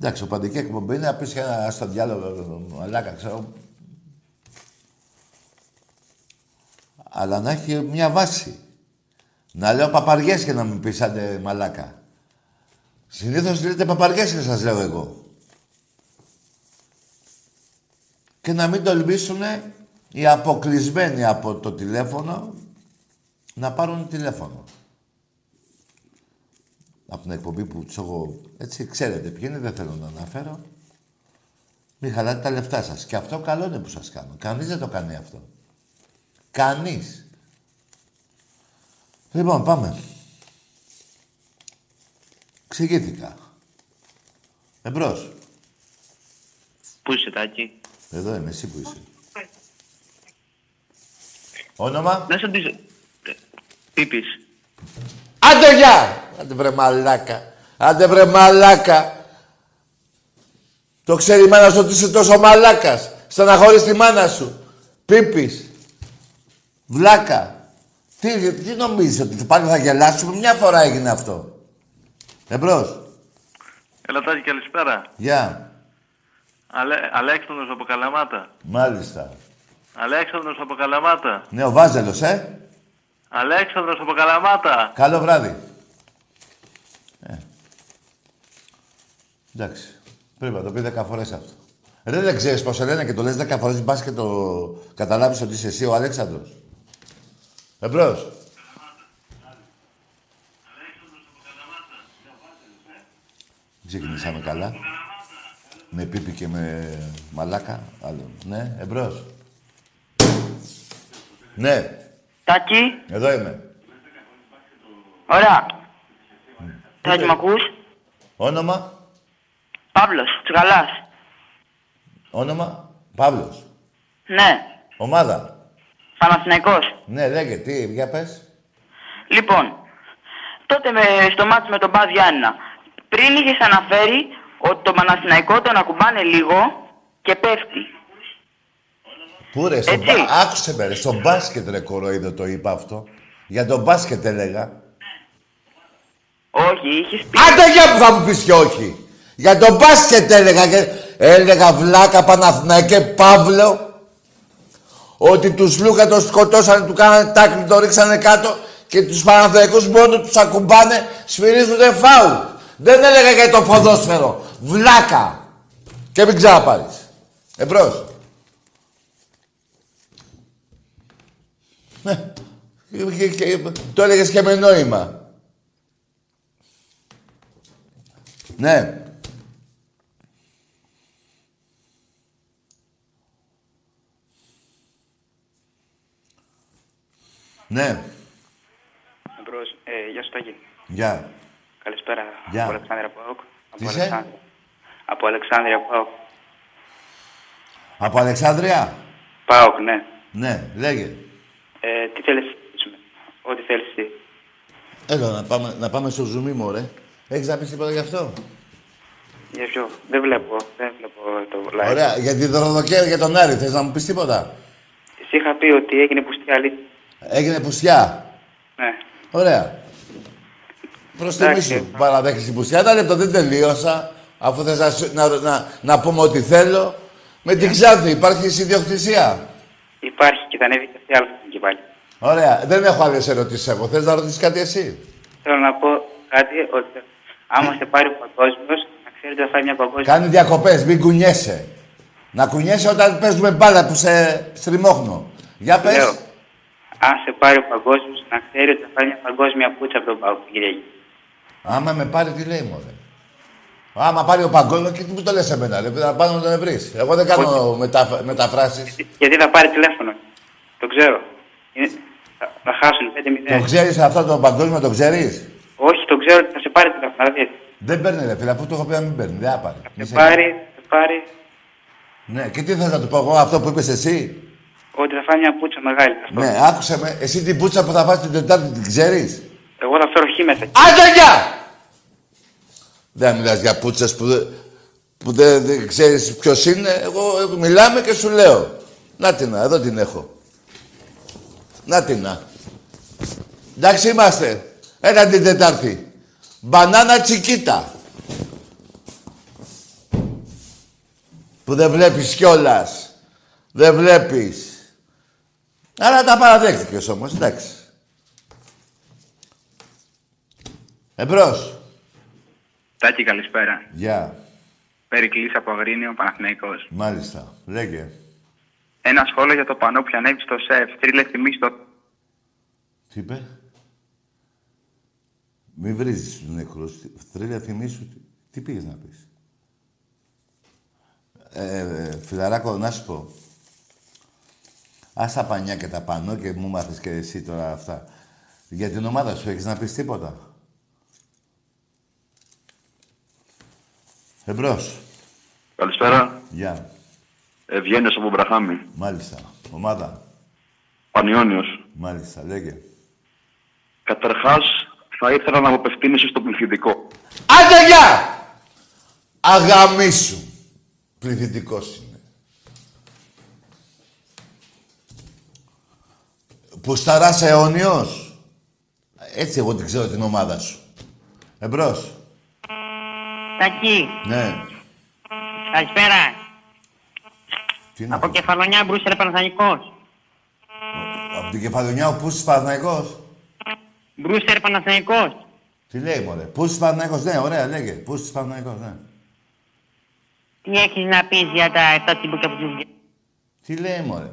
Εντάξει, ο παντική εκπομπή είναι να πεις ένα στο διάλογο, μαλάκα, ξέρω. Αλλά να έχει μια βάση. Να λέω παπαριές και να μην πεις άντε μαλάκα. Συνήθως λέτε παπαριές και σας λέω εγώ. Και να μην τολμήσουν οι αποκλεισμένοι από το τηλέφωνο να πάρουν τηλέφωνο από την εκπομπή που τους έχω. Έτσι, ξέρετε ποιοι είναι, δεν θέλω να αναφέρω. Μην χαλάτε τα λεφτά σας. Και αυτό καλό είναι που σας κάνω. Κανείς δεν το κάνει αυτό. Κανείς. Λοιπόν, πάμε. Ξηγήθηκα. Εμπρός. Πού είσαι, Τάκη; Εδώ είμαι, εσύ που είσαι. Όνομα; Να σε ρωτήσω. Πίπης. Άντε γεια! Άντε βρε μαλάκα. Άντε βρε μαλάκα. Το ξέρει η μάνα σου ότι είσαι τόσο μαλάκας. Στεναχωρείς τη μάνα σου. Πίπης. Βλάκα. Τι, τι νομίζεις ότι πάλι θα γελάσουμε; Μια φορά έγινε αυτό. Εμπρός. Ελατάκι, καλησπέρα. Γεια. Αλέ, Αλέξανδρος από Καλαμάτα. Μάλιστα. Αλέξανδρος από Καλαμάτα. Ναι, ο Βάζελος, ε. Αλέξανδρος από Καλαμάτα. Καλό βράδυ. Ε. Εντάξει. Πρέπει να το πει δέκα φορές αυτό. Ρε, δεν ξέρεις πώς σε λένε και το λες δέκα φορές, μπας και το καταλάβεις ότι είσαι εσύ ο Αλέξανδρος. Εμπρός. Ξεκινήσαμε καλά. Με πίπη και με μαλάκα. Άλλο. Ναι, εμπρός. Ναι, Τάκη, εδώ είμαι. ωραία. Τάκη, μ' ακούς; Όνομα, Παύλος, Τσουκαλάς. όνομα, Παύλος. Ναι, Ομάδα; Παναθηναϊκός. Ναι, λέγε, τι, για πες. Λοιπόν, τότε με, στο μάτς με τον Μπα Γιάννηνα, πριν είχες αναφέρει ότι το Παναθηναϊκό τον ακουμπάνε λίγο και πέφτει. Πού ρε, στο Έτσι. μπα... άκουσε με ρε, στο μπάσκετ ρε κοροϊδό το είπα αυτό. Για το μπάσκετ έλεγα. Όχι, είχες πει... Άντε για που θα μου πεις και όχι. Για το μπάσκετ έλεγα και έλεγα βλάκα Παναθηναϊκέ Παύλο ότι τους Λούκα το σκοτώσανε, του κάνανε τάκλι, το ρίξανε κάτω και τους Παναθηναϊκούς μόνο τους ακουμπάνε, σφυρίζουνε φάουλ. Δεν έλεγα για το ποδόσφαιρο. Βλάκα. Και μην ξαναπάρεις. Εμπρός. Ναι. Και- και- και- Το έλεγες και με νόημα. Ναι. Ναι. Εμπρός, ε, γεια σου Τάκη. Γεια. Καλησπέρα. Γεια. Από Αλεξάνδρεια Πάοκ. Τι Από είσαι; Αλεξάνδρεια. Από Αλεξάνδρεια Πάοκ. Από Αλεξάνδρεια; Πάοκ, ναι. Ναι, λέγε. Ε, τι θέλεις να συζητήσουμε. Ό,τι θέλεις εσύ. Έλα να πάμε, να πάμε στο ζουμί, μωρέ. Έχεις να πεις τίποτα γι' αυτό; Για ποιο; Δεν βλέπω. Δεν βλέπω το live. Ωραία, για τη δωροδοκία για τον Άρη, θες να μου πεις τίποτα; Εσύ είχα πει ότι έγινε πουστιά αλήθεια. Έγινε πουσιά. Ναι. Ωραία. Προς τιμή Εντάξει. σου. Παραδέχεσαι την πουσιά. Ένα λεπτό δεν τελείωσα. Αφού θες να, σου- να, να, να πούμε ό,τι θέλω. Με την Ξάνθη υπάρχει ιδιοκτησία. Υπάρχει και θα ανέβει και αυτή άλλη εκεί πάλι. Ωραία. Δεν έχω άλλες ερωτήσεις εγώ. Θες να ρωτήσεις κάτι εσύ; Θέλω να πω κάτι ότι άμα σε πάρει ο παγκόσμιος, να ξέρετε ότι θα φάει μια παγκόσμια. Κάνει διακοπές, μην κουνιέσαι. Να κουνιέσαι όταν παίζουμε μπάλα που σε στριμώχνω. Για πες. Λέω, αν σε πάρει ο παγκόσμιος, να ξέρει ότι θα φάει μια παγκόσμια πουτσα από τον Πάοκ την Κυριακή. Άμα με πάρει, τι λέει μωρέ. Άμα πάρει ο παγκόσμιο και τι μου το λες εμένα, ρε, να πάνω να τον βρεις. Εγώ δεν κάνω μεταφ... μεταφράσεις. Γιατί θα πάρει τηλέφωνο. Το ξέρω. Είναι... Θα, θα χάσουν 5-0. Το ξέρεις αυτό το παγκόσμιο, το ξέρεις; Όχι, το ξέρω ότι θα σε πάρει τηλέφωνο. αλλά δεν. Δεν παίρνει ρε φίλε, αφού το έχω πει να μην παίρνει. Δεν θα πάρει. Θα Μη σε σε- πάρει, θα σε πάρει Ναι, και τι θες να του πω εγώ αυτό που είπες εσύ; ότι θα φάει μια πουτσα μεγάλη. Αυτό. Ναι, άκουσε με. Εσύ την πουτσα που θα φας την Τετάρτη την ξέρεις; Εγώ θα φέρω χ μέσα. Άντε γεια! Δεν μιλάς για πούτσες που, δεν- που δεν, δεν ξέρεις ποιος είναι. Εγώ εγώ μιλάμε και σου λέω. Να την να, εδώ την έχω. Να την να. Εντάξει είμαστε. Ένα την Τετάρτη. Μπανάνα τσικίτα. Που δεν βλέπεις κιόλας. Δεν βλέπεις. Αλλά τα παραδέχτηκες όμως, εντάξει. Εμπρός. Τάκη, καλησπέρα. Γεια. Περικλής από Αγρίνιο, Παναθηναϊκός. Μάλιστα. Λέγε. Ένα σχόλιο για το πανό που ανέβει στο ΣΕΦ. Τρίλε τιμή στο... Τι είπε; Μη βρίζεις τους νεκρούς. Θρύλια θυμίσου. Τι, τι πήγες να πεις; Ε, ε, φιλαράκο, να σου πω. Ας τα πανιά και τα πανώ και μου μάθες και εσύ τώρα αυτά. Για την ομάδα σου έχεις να πεις τίποτα; Εμπρός. Καλησπέρα. Γεια. Ευγένιος από Μπραχάμι. Μάλιστα. Ομάδα. Πανιόνιος. Μάλιστα. Λέγε. Καταρχάς, θα ήθελα να απευθύνεσαι στο πληθυντικό. Άντε γεια! Αγαμίσου. Πληθυντικός είναι. Πουσταράς αιώνιος. Έτσι εγώ την ξέρω την ομάδα σου. Εμπρός. Τάκη, Ναι. καλησπέρα. Τι είναι Από αυτό; Κεφαλονιά, Μπρούσελ, Παναθηναϊκός. Από την κεφαλονιά ο Πούσης Παναθηναϊκός; Μπρούσελ, Παναθηναϊκός. Τι λέει μωρέ; Πούσης Παναθηναϊκός. Ναι, ωραία λέγε. Πούσης Παναθηναϊκός. Ναι. Τι έχεις να πεις για τα 7 τσιμπούκια που σου βγαίνουν. Τι λέει μωρέ;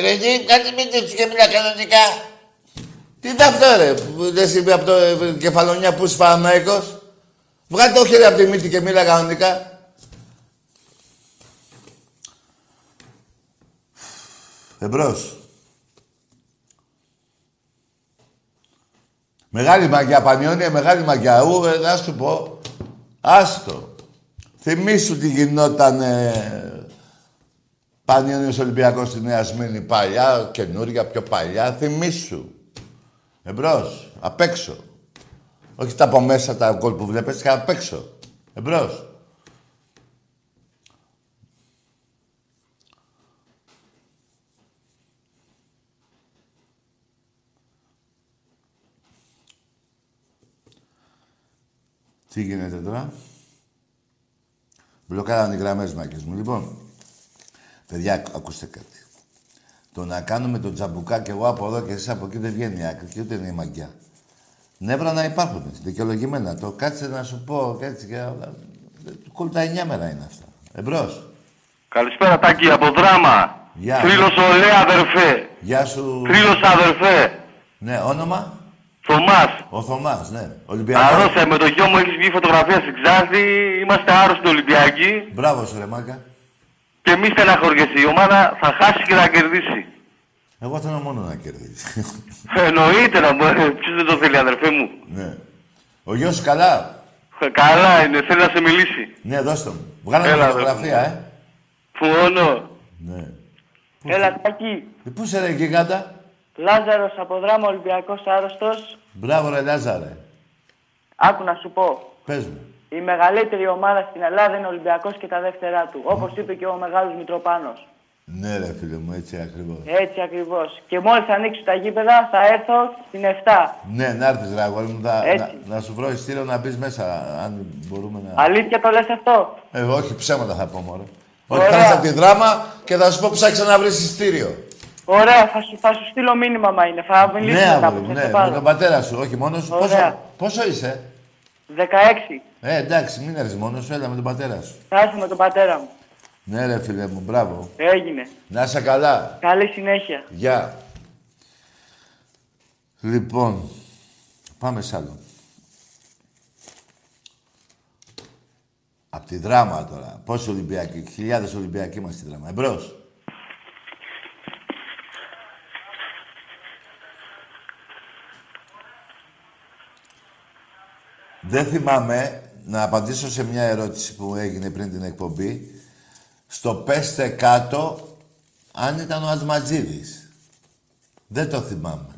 Ρε εσύ, κάτι μην τέτοιο και μιλά κανονικά. Τι είναι αυτό ρε, που λες είπε από το ε, κεφαλονιά που είσαι Παναμαϊκός. Βγάλε το χέρι από τη μύτη και μίλα κανονικά. Εμπρός. Μεγάλη μαγιά, Πανιόνια, μεγάλη μαγιά. Ού, ε, να σου πω. Άστο. Θυμήσου τι γινόταν ε, Πανιόνιος Ολυμπιακός στη Νέα Σμήνη παλιά, καινούρια, πιο παλιά. Θυμήσου. Εμπρός, απ' έξω. Όχι τα από μέσα τα γκολ που βλέπεις, και απ' έξω. Εμπρός. Τι γίνεται τώρα; Μπλοκάραν οι γραμμές μάκες μου. Λοιπόν, παιδιά, ακ- ακούστε κάτι. Το να κάνουμε τον τζαμπουκά και εγώ από εδώ και εσείς από εκεί δεν βγαίνει άκρη και ούτε είναι η μαγιά. Νεύρα να υπάρχουν, δικαιολογημένα. Το κάτσε να σου πω και έτσι και... Κόλτα εννιά μέρα είναι αυτά. Εμπρός. Καλησπέρα Τάκη από δράμα. Γεια. Θρύλος ολέ αδερφέ. Γεια σου. Θρύλος αδερφέ. Ναι, όνομα; Θωμάς. Ο Θωμάς, ναι. Ολυμπιακός. Αρρώστια με το γιο μου έχεις βγει φωτογραφία στην Ξάνθη. Είμαστε άρρωστοι Ολυμπιακοί. Μπράβο σου, ρε Μάκα. Και μη στεναχωριέσαι. Η ομάδα θα χάσει και θα κερδίσει. Εγώ θέλω μόνο να κερδίσει. Εννοείται να μου. ε, Ποιος δεν το θέλει αδερφέ μου; ναι. Ο γιος σου καλά; Ε, Καλά είναι. Θέλει να σε μιλήσει. Ναι, δώσ' το μου. Βγάλαμε Έλα, φωτογραφία, ρε. ε. Φωνώ. Ναι. Έλα, Τάκη. Ε, Πού είσαι ρε γίγαντα. Λάζαρος από δράμα Ολυμπιακός άρρωστος. Μπράβο ρε Λάζαρε. Άκου να σου πω. Πες μου. Η μεγαλύτερη ομάδα στην Ελλάδα είναι ο Ολυμπιακός και τα δεύτερά του. Όπως είπε και ο μεγάλος Μητροπάνος. Ναι ρε φίλε μου, έτσι ακριβώς. Έτσι ακριβώς. Και μόλις ανοίξουν τα γήπεδα θα έρθω στην 7. Ναι, να έρθεις ρε αγόρι μου, να, Έτσι. να, να σου βρω ειστήριο να μπεις μέσα, αν μπορούμε να... Αλήθεια το λες αυτό; Ε, όχι, ψέματα θα πω μωρέ. Ότι Ωραία. θα είσαι από τη δράμα και θα σου πω ψάξε να βρεις ειστήριο. Ωραία, θα σου, θα σου στείλω μήνυμα μα είναι. Θα μιλήσουμε Ναι, μετά αγόρι που μου, θα ναι, σε με πάρω. τον πατέρα σου, όχι μόνος σου. Πόσο, Ωραία. πόσο είσαι; 16. Ε, εντάξει, μην έρθεις μόνος σου, έλα με τον πατέρα σου. Θα έρθω με τον πατέρα μου. Ναι ρε φίλε μου, μπράβο. Έγινε. Να είσαι καλά. Καλή συνέχεια. Γεια. Λοιπόν, πάμε σ' άλλο. Απ' τη δράμα τώρα. Πόσοι Ολυμπιακοί, χιλιάδες Ολυμπιακοί είμαστε στη δράμα. Εμπρός. Δεν θυμάμαι να απαντήσω σε μια ερώτηση που έγινε πριν την εκπομπή. Στο πέστε κάτω αν ήταν ο Ατματζίδης. Δεν το θυμάμαι.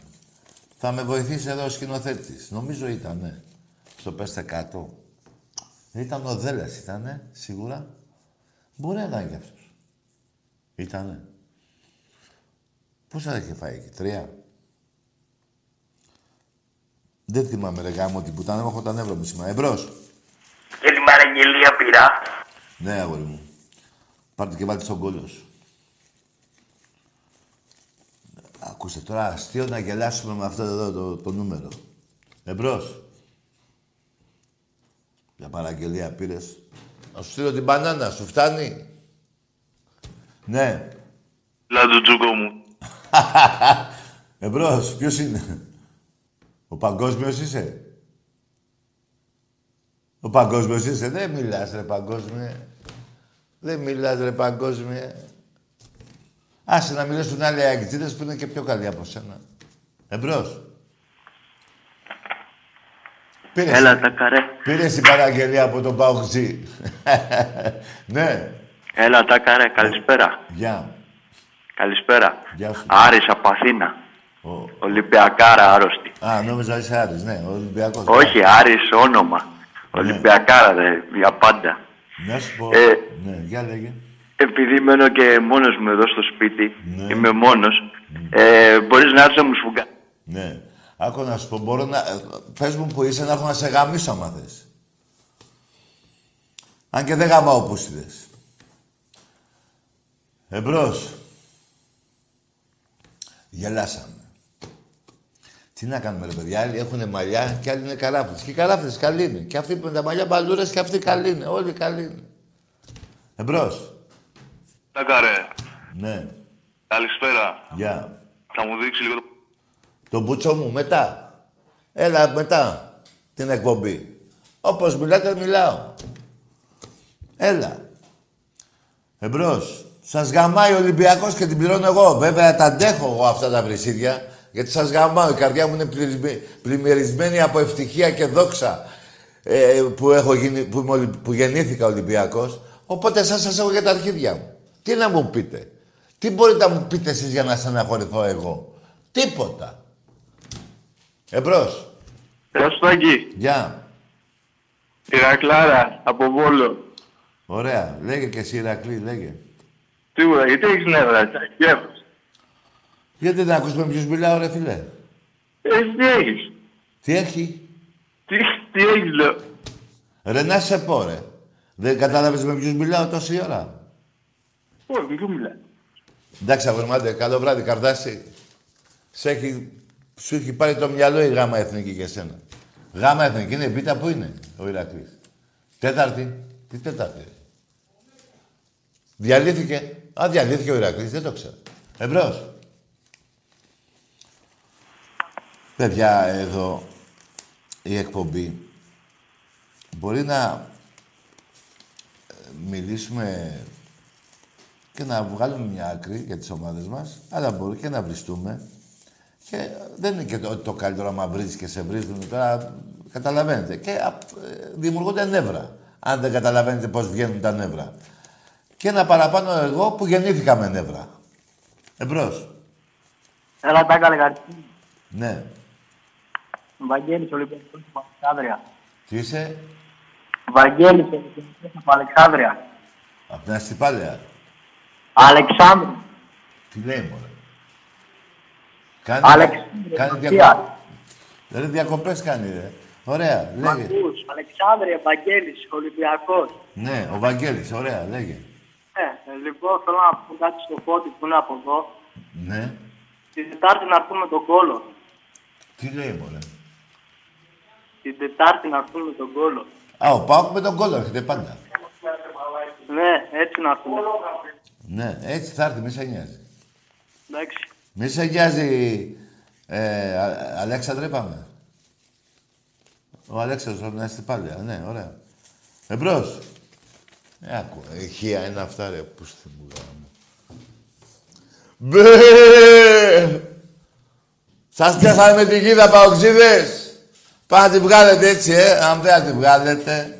Θα με βοηθήσει εδώ ο σκηνοθέτης. Νομίζω ήτανε. Στο πέστε κάτω. Ήταν ο Δέλλας, ήτανε, σίγουρα. Μπορεί να ήταν κι αυτός. Ήτανε. Πόσα είχε φάει εκεί, τρία. Δεν θυμάμαι ρε γάμο την πουτάνα, έχω τα νεύρα μου σήμερα. Εμπρός. Καλημέρα, Αγγελία πειρά. Ναι, αγόρι μου. Πάρτε και βάλτε στον κόλλο σου. Ακούστε τώρα, αστείο να γελάσουμε με αυτό εδώ το, το νούμερο. Εμπρός. Για παραγγελία πήρες. Να σου στείλω την μπανάνα, σου φτάνει; Ναι. Λάδο τζούκο μου. Εμπρός, ποιος είναι; Ο παγκόσμιος είσαι; Ο παγκόσμιος είσαι. Δεν μιλάς ρε παγκόσμια. Δεν μιλάς ρε παγκόσμια. Άσε να μιλήσουν άλλοι αγγιτζίδες που είναι και πιο καλοί από σένα. Εμπρός. Πήρες, Έλα τα καρέ. πήρες την παραγγελία από τον Παοξή. ναι. Έλα τα καρέ. Καλησπέρα. Γεια. Καλησπέρα. Γεια σου. Άρης από Αθήνα. Ο... Ολυμπιακάρα άρρωστη. Α, νόμιζα είσαι Άρης, ναι, ο Ολυμπιακός. Όχι, Άρης όνομα. Ολυμπιακάρα δε, για πάντα. Να σου πω. Ε, ναι, για λέγε. Επειδή μένω και μόνος μου εδώ στο σπίτι, Ναι. είμαι μόνος, ε, μπορείς να έρθεις να μου σφουγγά. Ναι. Άκου να σου πω, μπορώ να... ε, Πες μου που είσαι να έρθω να σε γαμίσω άμα θες. Αν και δεν γαμάω πούσιδες. Εμπρός. Γελάσαμε. Τι να κάνουμε ρε παιδιά, άλλοι έχουν μαλλιά και άλλοι είναι καράφλες. Και οι καράφλες καλοί είναι. Και αυτοί που είναι τα μαλλιά μπαλούρες και αυτοί καλοί είναι. Όλοι καλοί είναι. Εμπρός. Τα καρέ. Ναι. Καλησπέρα. Γεια. Θα μου δείξεις λίγο το... Το μπούτσο μου μετά. Έλα μετά την εκπομπή. Όπως μιλάτε, μιλάω. Έλα. Εμπρός. Σας γαμάει ο Ολυμπιακός και την πληρώνω εγώ. Βέβαια τα αντέχω εγώ αυτά τα βρυσίδια. Γιατί σας γαμάω. Η καρδιά μου είναι πληρισμέ- πλημμυρισμένη από ευτυχία και δόξα ε, που, έχω γίνει, που, είμαι Ολυ- που γεννήθηκα Ολυμπιακός. Οπότε εσάς σας έχω για τα αρχίδια μου. Τι να μου πείτε. Τι μπορείτε να μου πείτε εσείς για να στεναχωρηθώ εγώ. Τίποτα. Εμπρός. Γεια σου Τάκη. Γεια. Ηρακλάρα, από Βόλο. Ωραία. Λέγε και εσύ Ηρακλή, λέγε. Τίποτα, γιατί έχεις νεύρα, Τάκη. Γεύος. Γιατί δεν ακούς με ποιους μιλάω ρε φίλε. Εσύ τι έχεις; Τι έχει; Τι, τι έχεις, λέω. Ρε να σε πω ρε. Δεν κατάλαβες με ποιους μιλάω τόση ώρα; Όχι, μην μιλάει. Εντάξει αγορμάτε, καλό βράδυ Καρδάση. Σε έχει, σου έχει πάρει το μυαλό η γάμα εθνική για σένα. Γάμα εθνική είναι β' που είναι ο Ηρακλής. Τέταρτη. Τι τέταρτη. ρε. Διαλύθηκε. Α, διαλύθηκε ο Ηρακλής, δεν το ξέρω. Εμπρός. Παιδιά, εδώ η εκπομπή μπορεί να ε, μιλήσουμε και να βγάλουμε μια άκρη για τις ομάδες μας, αλλά μπορεί και να βριστούμε. Και δεν είναι και το, το καλύτερο άμα βρίζεις και σε βρίζουν τώρα, καταλαβαίνετε. Και α, ε, δημιουργούνται νεύρα, αν δεν καταλαβαίνετε πώς βγαίνουν τα νεύρα. Και ένα παραπάνω εγώ που γεννήθηκα με νεύρα. Εμπρός. Έλα τα καλή καρτίνη. Ναι. Βαγγέλης Ολυμπιακός από Αλεξάνδρεια. Τι είσαι, Βαγγέλης Ολυμπιακός από Αλεξάνδρεια. απ' την Αστυπάλαια. Αλεξάνδρεια. Τι λέει μωρέ. Κάνει, Αλεξάνδρεια. κάνει Μαρτία. διακοπές. Ρε διακοπές κάνει ρε. Ωραία, Μ' λέγε. ακούς. Αλεξάνδρεια, Βαγγέλης, Ολυμπιακός. Ναι, ο Βαγγέλης, ωραία, λέγε. Ε, ε, λοιπόν, θέλω να πω κάτι στο φώτι που είναι από εδώ. Ναι. Την Τετάρτη να έρθουμε τον κόλο. Τι λέει μωρέ. Την Τετάρτη να έρθουμε τον κόλο. Α, ο Πάοκ με τον κόλλο έρχεται πάντα. Ναι, έτσι να έρθουμε. Ναι, έτσι θα έρθει, μη σε νοιάζει. Εντάξει. Μη σε νοιάζει, ε, Α- Αλέξανδρε, πάμε. Ο Αλέξανδρος από την Αστυπάλαια, ναι, ωραία. Εμπρός. Ε, άκου, ηχεία είναι αυτά, ρε, που στη μου γάμο. Μπε! Σας πιάσανε με τη γίδα, παοξίδες. Πάμε να τη βγάλετε έτσι, ε, αν δεν θα τη βγάλετε.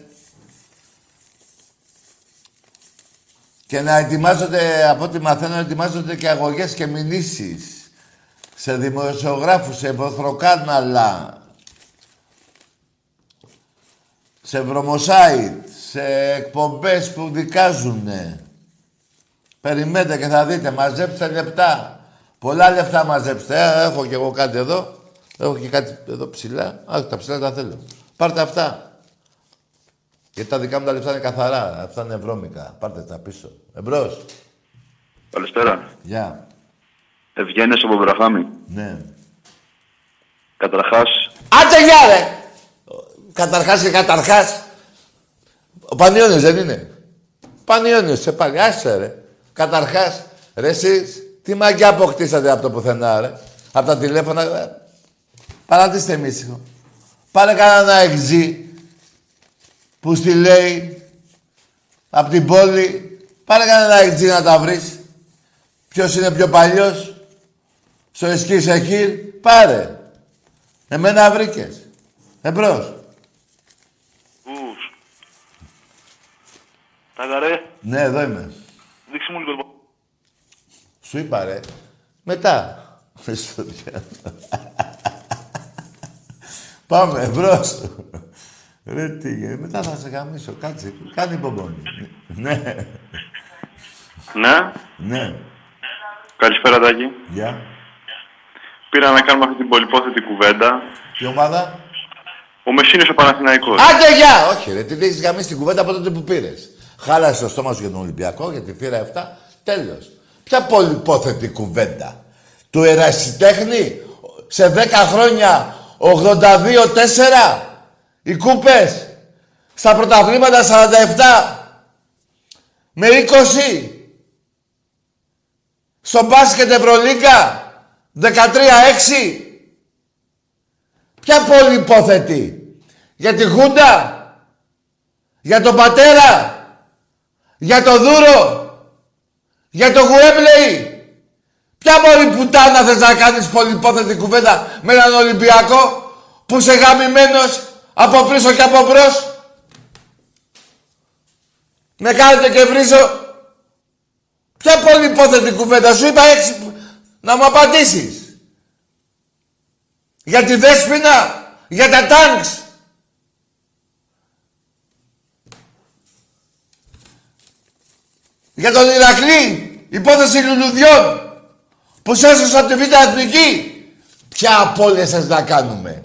Και να ετοιμάζονται, από ό,τι μαθαίνω, ετοιμάζονται και αγωγές και μηνύσεις σε δημοσιογράφους, σε βοθροκάναλα, σε βρωμοσάιτ, σε εκπομπές που δικάζουνε. Περιμένετε και θα δείτε, μαζέψτε λεπτά. Πολλά λεφτά μαζέψτε. Ε, έχω κι εγώ κάτι εδώ. Έχω και κάτι εδώ ψηλά. Α, τα ψηλά τα θέλω. Πάρτε αυτά. Γιατί τα δικά μου τα λεφτά είναι καθαρά. Αυτά είναι βρώμικα. Πάρτε τα πίσω. Εμπρός. Καλησπέρα. Γεια. Ευγένες από Βραχάμι; Ναι. Καταρχάς, Άντε γεια ρε! Καταρχάς και καταρχάς. Ο Πανιώνιος δεν είναι. Πανιώνιος σε πάλι. Άσε ρε. Καταρχάς, ρε εσείς, τι μαγιά αποκτήσατε από το πουθενά ρε. Από τα τηλέφωνα. Ε, Παρατήστε ήσυχο. Πάρε κανένα εξή που στη λέει από την πόλη. Πάρε κανένα εξή να τα βρεις. Ποιος είναι πιο παλιός; Στο Εσκή Σεχίλ. Πάρε. Εμένα βρήκες. Εμπρός. Ους. Τα ρε, Ναι, εδώ είμαι. δείξε μου λίγο. Σου είπα ρε. Μετά. Στο διάλογο. Πάμε, εμπρός. Ρε τι, ε, μετά θα σε γαμίσω. Κάτσε, κάνει πομπόνι. Ναι, Ναι, ναι. καλησπέρα Τάκη. Γεια. Πήρα να κάνουμε αυτή την πολυπόθετη κουβέντα. Τι ομάδα; Ο Μεσίνης ο Παναθηναϊκός. Άντε, γεια! Όχι, ρε, τι έχεις γαμίσει την κουβέντα από τότε που πήρες. Χάλασε το στόμα σου για τον Ολυμπιακό, για τη θύρα 7. Τέλος. Ποια πολυπόθετη κουβέντα. Του ερασιτέχνη σε 10 χρόνια 82-4 οι κούπες στα πρωταθλήματα 47 με 20 Στο μπάσκετ Ευρωλίγκα. 13-6. Ποια πόλη υπόθετη; Για τη Χούντα. Για τον πατέρα. Για το Δούρο. Για το Γουέμπλεϊ. Ποια μόλι πουτάνα θες να κάνεις πολυπόθετη κουβέντα με έναν Ολυμπιακό που είσαι γαμημένος από πίσω και από μπρος; Με κάνετε και βρίζω. Ποια πολυπόθετη κουβέντα; Σου είπα έξι να μου απαντήσεις. Για τη Δέσποινα, για τα τάγκς. Για τον Ηρακλή, υπόθεση λουλουδιών που σε έσωσα από τη Β' Εθνική. Ποια απώλεια σας να κάνουμε.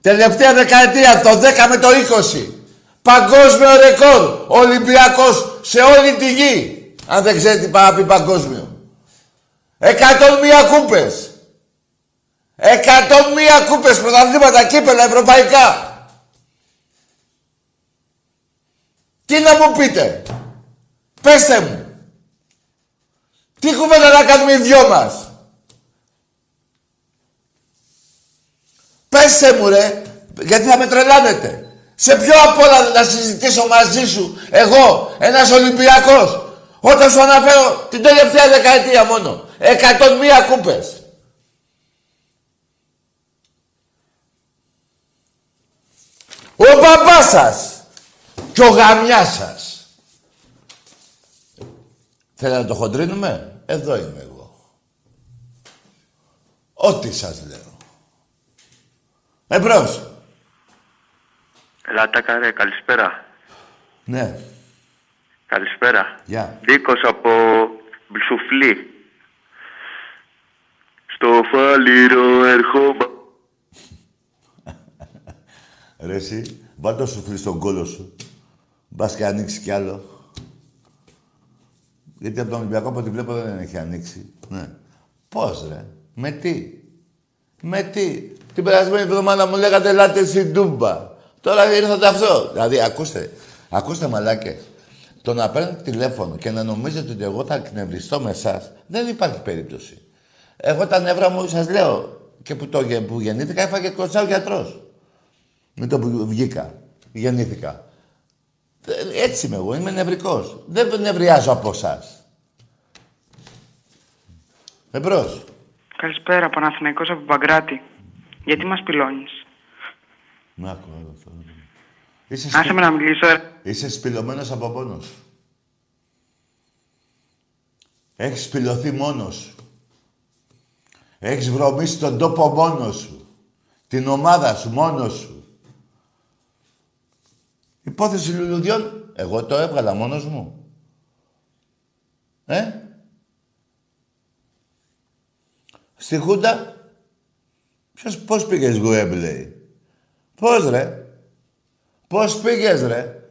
Τελευταία δεκαετία, το 10 με το 20. Παγκόσμιο ρεκόρ. Ολυμπιακός σε όλη τη γη. Αν δεν ξέρετε τι πάει πει παγκόσμιο. Εκατόν μία κούπες. Εκατόν μία κούπες πρωταθλήματα, κύπελα, ευρωπαϊκά. Τι να μου πείτε. Πέστε μου. Τι κουβέντα να κάνουμε οι δυο μας; Πέστε μου ρε, γιατί θα με τρελάνετε. Σε ποιο απ' όλα να συζητήσω μαζί σου, εγώ, ένας Ολυμπιακός, όταν σου αναφέρω την τελευταία δεκαετία μόνο. Εκατόν μία κούπες. Ο παπάς σας και ο γαμιάς σας. Θέλετε να το χοντρίνουμε; Εδώ είμαι εγώ. Ό,τι σας λέω. Εμπρός. Ελάτε καρέ, καλησπέρα. Ναι. Καλησπέρα. Γεια. Νίκος από Μπλσουφλή. Στο φάλιρο ερχόμα... Ρε εσύ, βάλ' το σουφλί στον κόλο σου. Μπας και ανοίξεις κι άλλο. Γιατί από τον Ολυμπιακό από ό,τι βλέπω δεν έχει ανοίξει. Ναι. Πώς ρε, με τι; Με τι; Την περασμένη εβδομάδα μου λέγατε ελάτε στην Τούμπα. Τώρα ήρθατε αυτό. Δηλαδή, ακούστε, ακούστε μαλάκες. Το να παίρνετε τηλέφωνο και να νομίζετε ότι εγώ θα εκνευριστώ με εσάς, δεν υπάρχει περίπτωση. Εγώ τα νεύρα μου, σας λέω, και που, το, γε- που γεννήθηκα έφαγε κοτσά ο γιατρός. Με το που βγήκα. Γεννήθηκα. Ε, Έτσι είμαι εγώ, είμαι νευρικός. Δεν νευριάζω από εσάς. Εμπρός. Καλησπέρα, Παναθηναϊκός από Παγκράτη. Γιατί μας πυλώνεις; Να ακούω εδώ τώρα. Είσαι, Άσε με να μιλήσω, ε. Είσαι σπηλωμένος από πόνος. Έχεις σπηλωθεί μόνος σου. Έχεις βρωμίσει τον τόπο μόνος σου. Την ομάδα σου μόνος σου. Υπόθεση λουλουδιών. Εγώ το έβγαλα μόνος μου. Ε; Στη Χούντα. Ποιος, πώς πήγες Γουέμπλεϊ. Πώς ρε; Πώς πήγες ρε;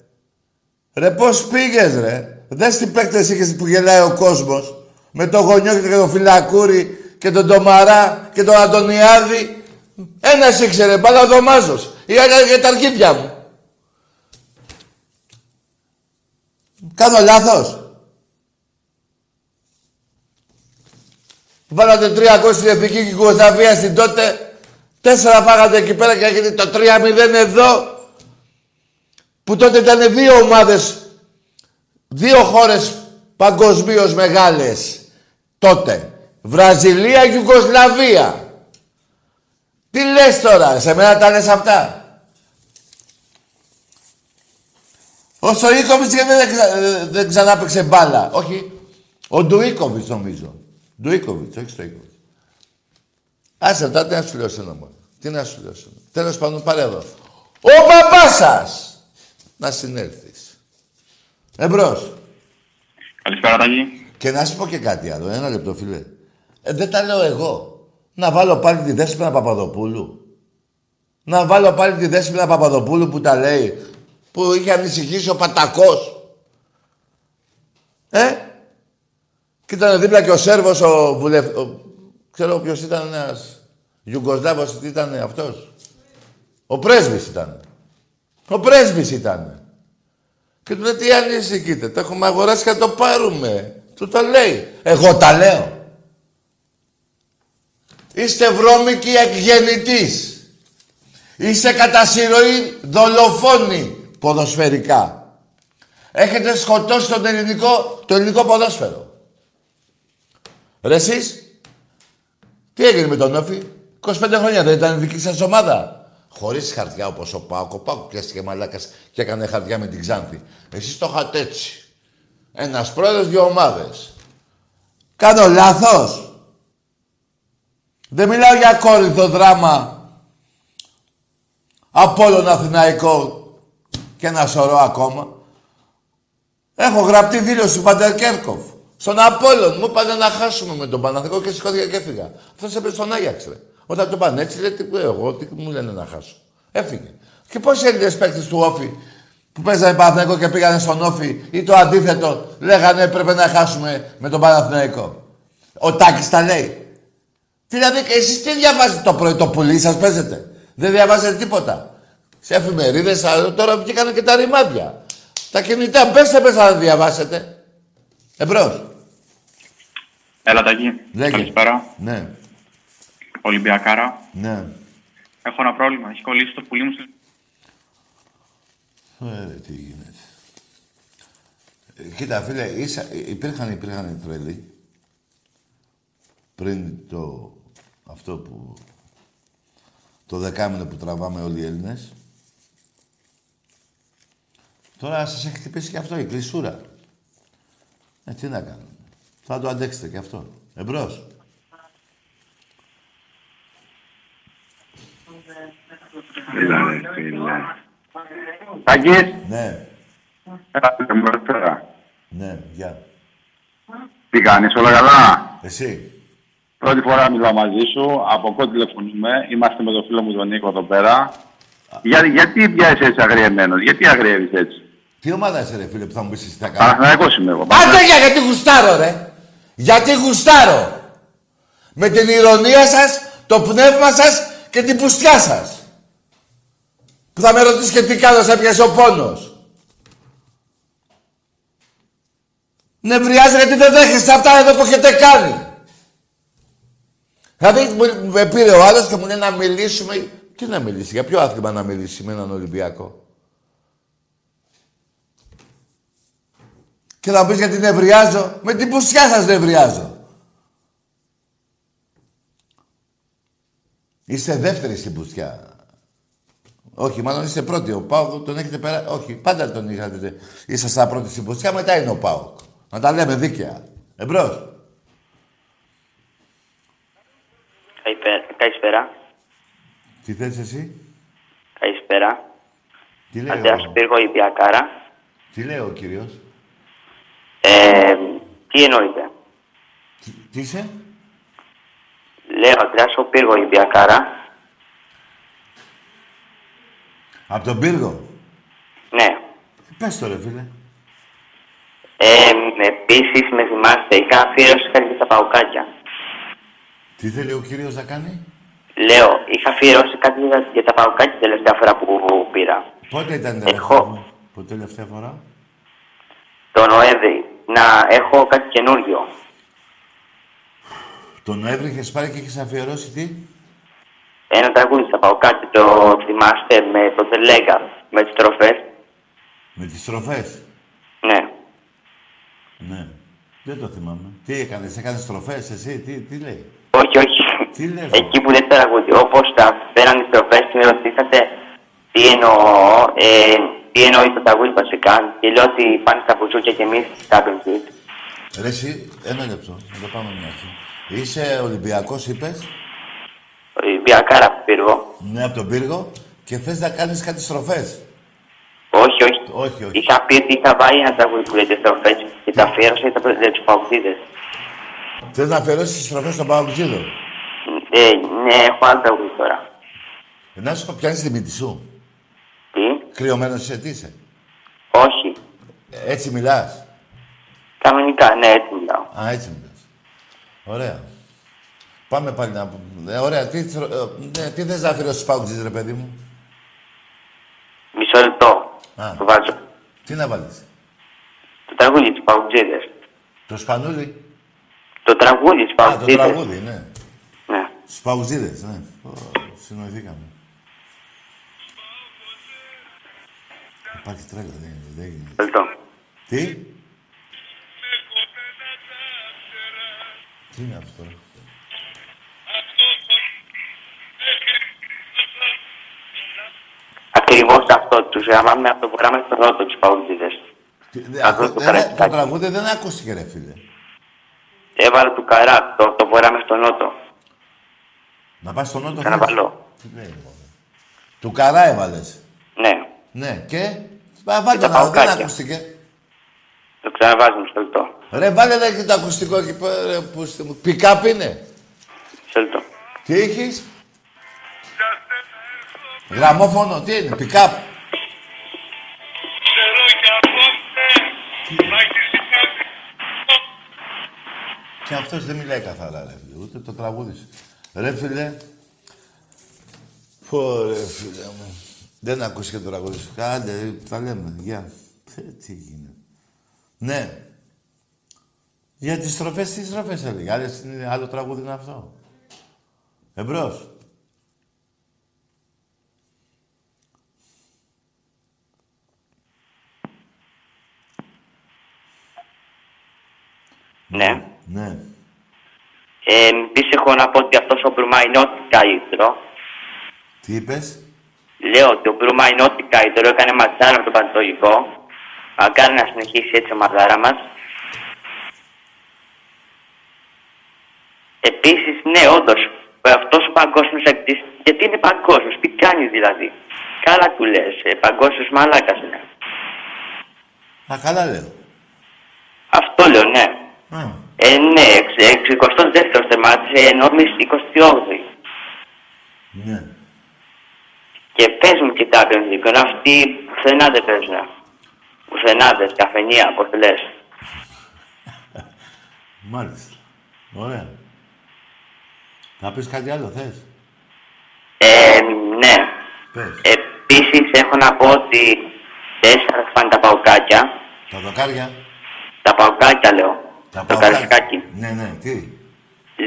Ρε πώς πήγες ρε; Δες τι παίκτες είχες που γελάει ο κόσμος. Με το γονιό και το φυλακούρι και τον Τομαρά και τον Αντωνιάδη. Ένας ήξερε, μπάλα ο Δωμάζος. Η άλλη για τα αρχίδια μου. Κάνω λάθος. Βάλατε τρία γκολ στην Εθνική Γιουγκοσλαβία στην τότε. Τέσσερα φάγατε εκεί πέρα και έχετε το 3-0 εδώ. Που τότε ήταν δύο ομάδες, δύο χώρες παγκοσμίως μεγάλες. Τότε. Βραζιλία, Γιουγκοσλαβία. Τι λες τώρα, σε μένα τα λες αυτά; Ο Στοίκοβιτς γιατί δεν, ξα... δεν ξανά παίξε μπάλα. Όχι. Ο Ντουίκοβιτς νομίζω. Ντουίκοβιτς, όχι Στοίκοβιτς. Άσε τώρα, τι να σου λέω σε ένα μόνο. Τι να σου λέω σε ένα. Τέλος πάντων, πάρε εδώ. Ο παπάς σας! Να συνέλθεις. Εμπρός. Καλησπέρα, Τάκη. Και να σου πω και κάτι άλλο. Ένα λεπτό, φίλε. Ε, δεν τα λέω εγώ. Να βάλω πάλι τη Δέσποινα Παπαδοπούλου. Να βάλω πάλι τη Δέσποινα Παπαδοπούλου που τα λέει. Που είχε ανησυχήσει ο Πατακός. Ε; Και ήταν δίπλα και ο Σέρβος, ο βουλευ... Ο... Ξέρω ποιος ήταν ένας... Ιουγκοσλάβος, τι ήταν αυτός; Ο πρέσβης ήταν. Ο πρέσβης ήταν. Και του λέει τι ανησυχείτε, το έχουμε αγοράσει και θα το πάρουμε. Του το λέει. Εγώ τα λέω. Είστε βρώμικοι εκγεννητής. Είστε κατά συρροή δολοφόνοι ποδοσφαιρικά. Έχετε σκοτώσει τον ελληνικό, το ελληνικό ποδόσφαιρο. Ρε εσείς, τι έγινε με τον Όφη, 25 χρόνια δεν ήταν η δική σας ομάδα. Χωρίς χαρτιά όπως ο Πάκο. Ο Πάκο πιάστηκε μαλάκας και έκανε χαρτιά με την Ξάνθη. Εσείς το είχατε έτσι. Ένας πρόεδρος, δύο ομάδες. Κάνω λάθος. Δεν μιλάω για κόρυθο δράμα. Απόλλων Αθηναϊκό και ένα σωρό ακόμα. Έχω γραπτή δήλωση του Παντέρ Στον Απόλλων μου είπανε να χάσουμε με τον Παναθηναϊκό και σηκώθηκα και έφυγα. Αυτό έπαιζε στον Άγιαξ, ρε. Όταν το πάνε έτσι, λέει, τι, εγώ, τι μου λένε να χάσω. Έφυγε. Και πόσοι Έλληνες παίκτες του Όφη που παίζανε Παναθηναϊκό και πήγανε στον Όφη ή το αντίθετο, λέγανε πρέπει να χάσουμε με τον Παναθηναϊκό. Ο Τάκης τα λέει. Δηλαδή, εσείς τι διαβάζετε το πρωί, το πουλί σας παίζετε. Δεν διαβάζετε τίποτα. Σε εφημερίδες, τώρα βγήκανε και τα ρημάδια. Τα κινητά, μπέστε μέσα να διαβάσετε. Εμπρός. Έλα, Ταγί. Καλησπέρα. Ναι. Ολυμπιακάρα. Ναι. Έχω ένα πρόβλημα. Έχει κολλήσει το πουλί μου στο... Ε, τι γίνεται. Ε, κοίτα, φίλε, ίσα, υπήρχαν, υπήρχαν τρελοί πριν το αυτό που το δεκάμινο που τραβάμε όλοι οι Έλληνες. Τώρα σας έχει χτυπήσει και αυτό, η κλεισούρα. Ε, τι να κάνουμε. Θα το αντέξετε και αυτό. Εμπρός. Έλα ρε φίλε. Ταγί. Ναι, Έλα φίλε μου, καλησπέρα. ναι, γεια. Τι κάνεις, όλα καλά; Εσύ. Πρώτη φορά μιλάω μαζί σου, από κοντά τηλεφωνούμε. Είμαστε με τον φίλο μου τον Νίκο εδώ πέρα. Για, γιατί πιάσεις έτσι αγριεμένος, γιατί αγριεύεις έτσι; Τι ομάδα είσαι ρε φίλε που θα μου πεις εσύ τι θα κάνω; Παναθηναϊκός είμαι εγώ. Άντε για γιατί γουστάρω ρε. Γιατί γουστάρω. Με την ηρωνία σας, το πνεύμα σας και την πουστιά σας. Που θα με ρωτήσεις και τι κάνω, σε πιάσει ο πόνος. Νευριάζει γιατί δεν δέχεστε αυτά εδώ που έχετε κάνει. Δηλαδή μου- με πήρε ο άλλος και μου λέει να μιλήσουμε. Τι να μιλήσει, για ποιο άθλημα να μιλήσει με έναν Ολυμπιακό; Και θα πεις γιατί νευριάζω. Με την πουσιά σας νευριάζω. Είστε δεύτεροι στην πουστιά. Όχι, μάλλον είστε πρώτοι. Ο Πάοκ τον έχετε πέρα. Όχι, πάντα τον είχατε. Ήσασταν πρώτοι στην πουστιά, μετά είναι ο Πάοκ. Να τα λέμε δίκαια. Εμπρός. Καλησπέρα. Καλησπέρα. Τι θες εσύ; Καλησπέρα. Τι λέει, Αντρέας ο... Πύργο Ολυμπιακάρα. τι λέει ο κύριος; Ε, τι εννοείται; Τι, τι είσαι; Λέω Αντρέας ο Πύργο Ολυμπιακάρα. Από τον πύργο; Ναι. Πες το ρε φίλε. Ε, επίσης με θυμάστε, είχα αφιέρωση κάτι για τα παουκάκια. Τι θέλει ο κύριος να κάνει; Λέω, είχα αφιερώσει κάτι για, για τα παουκάκια την τελευταία φορά που πήρα. Πότε ήταν η τελευταία φορά; Πότε τελευταία φορά; Το Νοέμβρη. Να έχω κάτι καινούριο. Το Νοέμβρη είχες πάρει και είχες αφιερώσει τι; Ένα τραγούδι στα παουκάκια, το θυμάστε με το Τελέγκα, με τις τροφές. Με τις στροφές; Ναι. Ναι. Δεν το θυμάμαι. Τι έκανες, έκανες στροφές εσύ, τι, τι λέει; Όχι, όχι. Τι λες. Εκεί που λέτε τραγούδι, όπως τα φέραν οι στροφές, με ρωτήσατε τι εννοώ, ε, τι εννοείς το τραγούδι βασικά. Και λέω ότι πάνε στα μπουζούκια και εμείς στα μπενζίτ. Ρε εσύ, ένα λεπτό, να το πάμε μια αρχή. Είσαι Ολυμπιακός, είπες; Ολυμπιακάρα πύργο. Ναι, από τον πύργο και θες να κάνεις κάτι στροφές; Όχι, όχι. Όχι, όχι. Είχα πει ότι είχα βάλει ένα τραγούδι που λέτε στροφές και τα αφιέρωσα για τα- για τους παγκίδε. Θες να αφιερώσεις τις στροφές στον Παπαγγίδο. Ε, ναι, έχω άλλο τραγούδι τώρα. Ε, Να σου πω, πιάνεις τη μύτη σου. Τι, Κρυωμένος είσαι, τι είσαι; όχι. Ε, Έτσι μιλάς; Κανονικά, ναι, έτσι μιλάω. Α, έτσι μιλάς. Ωραία. Πάμε πάλι να πούμε. Ε, ωραία, τι, θρο- ε, ναι, τι θες να αφιερώσεις στους Παπαγγίδες, ρε παιδί μου; Μισό λεπτό. Α. Το βάζω. Τι να βάλεις; Το τραγούδι του παγκίδε. Το Το σπανούλι. Το τραγούδι της Α, το Παουτζίδες. τραγούδι, ναι. Ναι. Στους παουζίδες, ναι. Ω, Συνοηθήκαμε. Υπάρχει τρέλα, δεν δεν γίνεται. Ευχαριστώ. Τι; Τι είναι αυτό τώρα; Ακριβώς αυτό. Τους γραμμάμε από το πρόγραμμα στο νότο τους Παουτζίδες. Τι- δε- Αυτό ακού- το δεν- καραϊσκάκι. Το τραγούδι δεν ακούστηκε, ρε φίλε. Έβαλε του καρά, το, το πρόγραμμα στο νότο. Να πας στον Νότο. Θα να θες; βάλω. Τι λέει, μωρέ. Του καρά έβαλες. Ναι. Ναι, και; Μα βάλτε τα να δεν παουκάκια. ακούστηκε. Το ξαναβάζουμε στο λεπτό. Ρε, βάλε ρε και το ακουστικό εκεί πέρα, ρε, που είστε μου. Πικάπ είναι; Στο λεπτό. Τι έχεις; Γραμμόφωνο, τι είναι, πικάπ. Και αυτός δεν μιλάει καθαρά, ρε φίλε, ούτε το τραγούδι σου. Ρε φίλε, πω ρε φίλε μου. Δεν ακούστηκε το τραγούδι σου. Κάντε, τα λέμε, γεια. Ε, Τι γίνεται. Ναι. Για τις στροφές, τι στροφές έλεγε; Άλλες είναι άλλο τραγούδι είναι αυτό. Εμπρός. Ναι. Ναι. Ε, επίσης έχω να πω ότι αυτός ο Μπρούμα είναι ό,τι καλύτερο. Τι είπες; Λέω ότι ο Μπρούμα είναι ό,τι καλύτερο. Έκανε ματσάρα από τον Πανατολικό. Μακάρι να συνεχίσει έτσι η μαδάρα μας. Επίσης, ναι, όντως, αυτός ο παγκόσμιος ακτής, γιατί είναι παγκόσμιος, τι κάνεις δηλαδή. Καλά του λες, ε, παγκόσμιος μαλάκας είναι. Α, καλά λέω. Αυτό λέω, ναι. Α, Ε, ναι, εξ, εξ 22ος τεμάτισε, ενώ εμείς 28η. ναι. Και πες μου και τα πενδίκον, αυτοί πουθενά δεν παίζουν. Πουθενά δεν, καφενεία, πώς το λες. Μάλιστα. Ωραία. Θα πεις κάτι άλλο, θες; Ε, ναι. Πες. Επίσης έχω να πω ότι τέσσερα φάνε τα παουκάκια. Τα δοκάρια. Τα παουκάκια λέω. Τα το παουκάκια. καρισκάκι. Ναι, ναι, τι;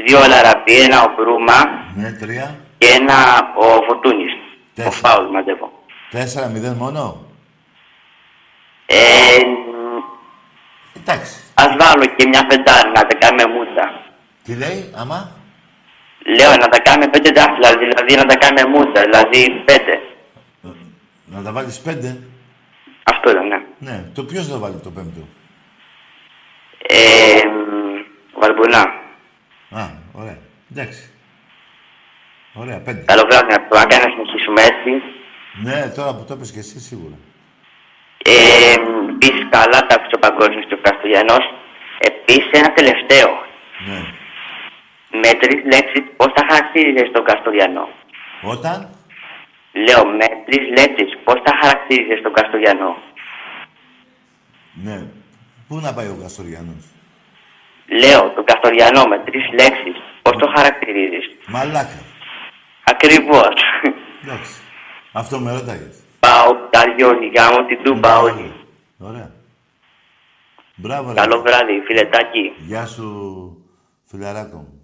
Δύο λαραπή, ένα ο Μπρούμα Ναι, τρία. και ένα ο Φωτούνης. Ο Τέσσερα. Φάουλ μαζεύω. Τέσσερα, μηδέν μόνο; Ε, Εντάξει. ας βάλω και μια πεντάρι να τα κάνουμε μούτσα. Τι λέει, άμα; Λέω να τα κάνουμε πέντε δάχτυλα, δηλαδή να τα κάνουμε μούτσα, δηλαδή πέντε. Να τα βάλεις πέντε; Αυτό λέω, ναι. Ναι. Το ποιος θα βάλει το πέμπτο; Ε, Βαρμπουνά. Α, ωραία. Εντάξει. Ωραία, πέντε. Καλό βράδυ να το να συνεχίσουμε έτσι. Ναι, τώρα που το είπες και εσύ σίγουρα. Ε, Επίση, καλά τα άκουσε ο Παγκόσμιο και ο Καστοριανό. Επίση, ένα τελευταίο. Ναι. Με τρεις λέξεις, πώς θα χαρακτήριζες τον Καστοριανό; Όταν; Λέω, με τρεις λέξεις, πώς θα χαρακτήριζες τον Καστοριανό; Ναι. Πού να πάει ο Καστοριανός; Λέω, τον Καστοριανό με τρεις λέξεις, πώς το χαρακτηρίζεις; Μαλάκα. Ακριβώς. Εντάξει. Αυτό με ρώταγες. Πάω τα λιώνει, γάμο την τούμπα όλοι. Ωραία. Μπράβο, ρε. Καλό βράδυ, φιλετάκι. Γεια σου, φιλαράκο μου.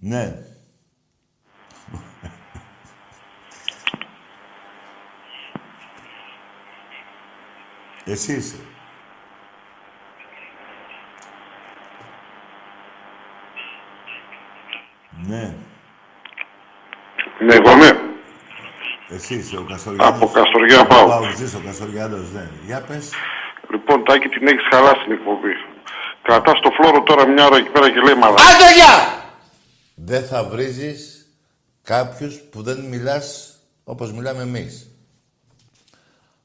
Ναι. Εσύ είσαι. Ναι. Ναι, εγώ ναι. Εσύ είσαι ο Καστοριάνος. Από Καστοριά πάω. Πάω, εσύ ο Καστοριάνος, ναι. Για πες. Λοιπόν, Τάκη, την έχεις χαλάσει την εκπομπή. Κρατάς το φλόρο τώρα μια ώρα εκεί πέρα και λέει μαλάκα. Άντε γεια! Δεν θα βρίζεις κάποιους που δεν μιλάς όπως μιλάμε εμείς.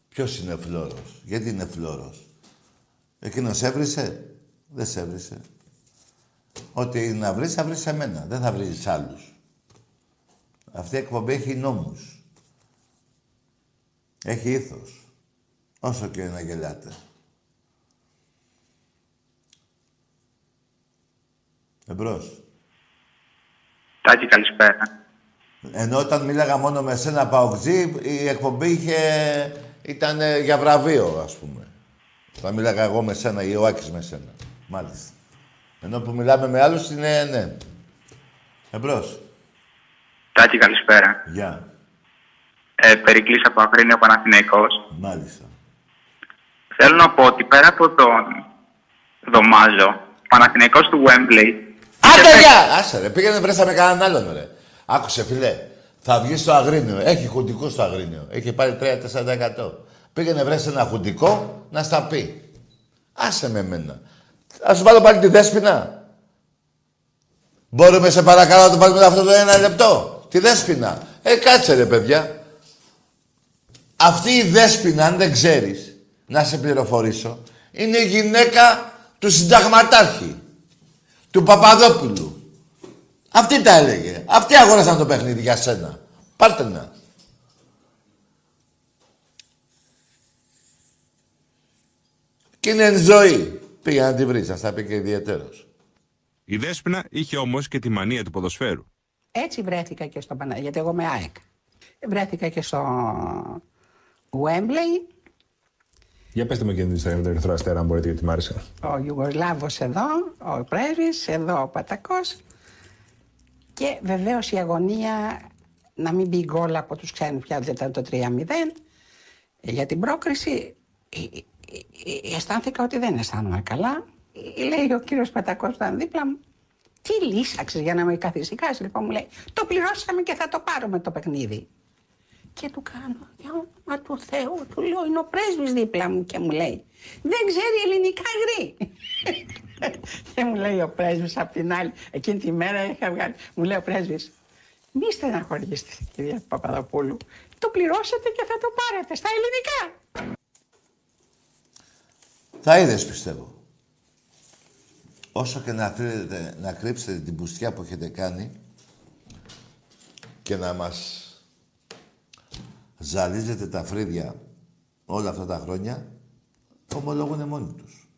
Ποιος είναι φλόρος, γιατί είναι φλόρος; Εκείνος έβρισε, δεν σε έβρισε. Ό,τι να βρεις, θα βρεις εμένα. Δεν θα βρεις άλλους. Αυτή η εκπομπή έχει νόμους. Έχει ήθος. Όσο και να γελάτε. Εμπρός. Τάκη, καλησπέρα. Ενώ όταν μίλαγα μόνο με σένα Παοκτζή, η εκπομπή είχε, ήταν ε, για βραβείο, ας πούμε. Θα μιλάγα εγώ με σένα ή ο Άκης με σένα. Μάλιστα. Ενώ που μιλάμε με άλλους είναι ναι. Εμπρός. Τάκη, καλησπέρα. Γεια. Ε, Περικλής από Αγρίνιο Παναθηναϊκός. Μάλιστα. Θέλω να πω ότι πέρα από τον Δωμάζο, Παναθηναϊκός του Wembley... Άντε γεια! Άσε ρε, πήγαινε βρέσαμε κανέναν άλλον ρε. Άκουσε φίλε, θα βγεις στο Αγρίνιο. Έχει χουντικό στο Αγρίνιο. Έχει πάρει 3-4%. Πήγαινε βρέσει ένα χουντικό να στα πει. Άσε με εμένα. Α σου βάλω πάλι τη δέσποινα. Μπορούμε σε παρακαλώ να το βάλουμε αυτό το ένα λεπτό. Τη δέσποινα. Ε, κάτσε ρε παιδιά. Αυτή η δέσποινα, αν δεν ξέρεις, να σε πληροφορήσω, είναι η γυναίκα του συνταγματάρχη. Του Παπαδόπουλου. Αυτή τα έλεγε. Αυτή αγόρασαν το παιχνίδι για σένα. Πάρτε να. Και είναι εν ζωή. Πήγα να τη βρεις, σας τα πει και ιδιαίτερος. Η Δέσποινα είχε όμως και τη μανία του ποδοσφαίρου. Έτσι βρέθηκα και στο Παναγία, γιατί εγώ είμαι ΑΕΚ. Βρέθηκα και στο Wembley, Για πετε μου και την ιστορία με τον Ερυθρό Αστέρα, αν μπορείτε, γιατί μ' άρεσε. ο Ιουγκοσλάβος εδώ, ο πρέσβης, εδώ ο Πατακός και βεβαίως η αγωνία να μην μπει γκολ από τους ξένους πια δεν ήταν το 3-0 για την πρόκριση ε, ε, ε, αισθάνθηκα ότι δεν αισθάνομαι καλά Ε, λέει ο κύριος Πατακός που ήταν δίπλα μου τι λύσαξες για να με καθησυχάσεις λοιπόν μου λέει το πληρώσαμε και θα το πάρουμε το παιχνίδι και του κάνω, για όνομα του Θεού, του λέω, είναι ο πρέσβης δίπλα μου και μου λέει, δεν ξέρει ελληνικά γρή. και μου λέει ο πρέσβης απ' την άλλη, εκείνη τη μέρα είχα βγάλει, μου λέει ο πρέσβης, μη στεναχωρήσετε κυρία Παπαδοπούλου, το πληρώσετε και θα το πάρετε στα ελληνικά. Θα είδες πιστεύω. Όσο και να, θέλετε, να κρύψετε την πουστιά που έχετε κάνει και να μας ζαλίζετε τα φρύδια όλα αυτά τα χρόνια, ομολόγουν μόνοι τους.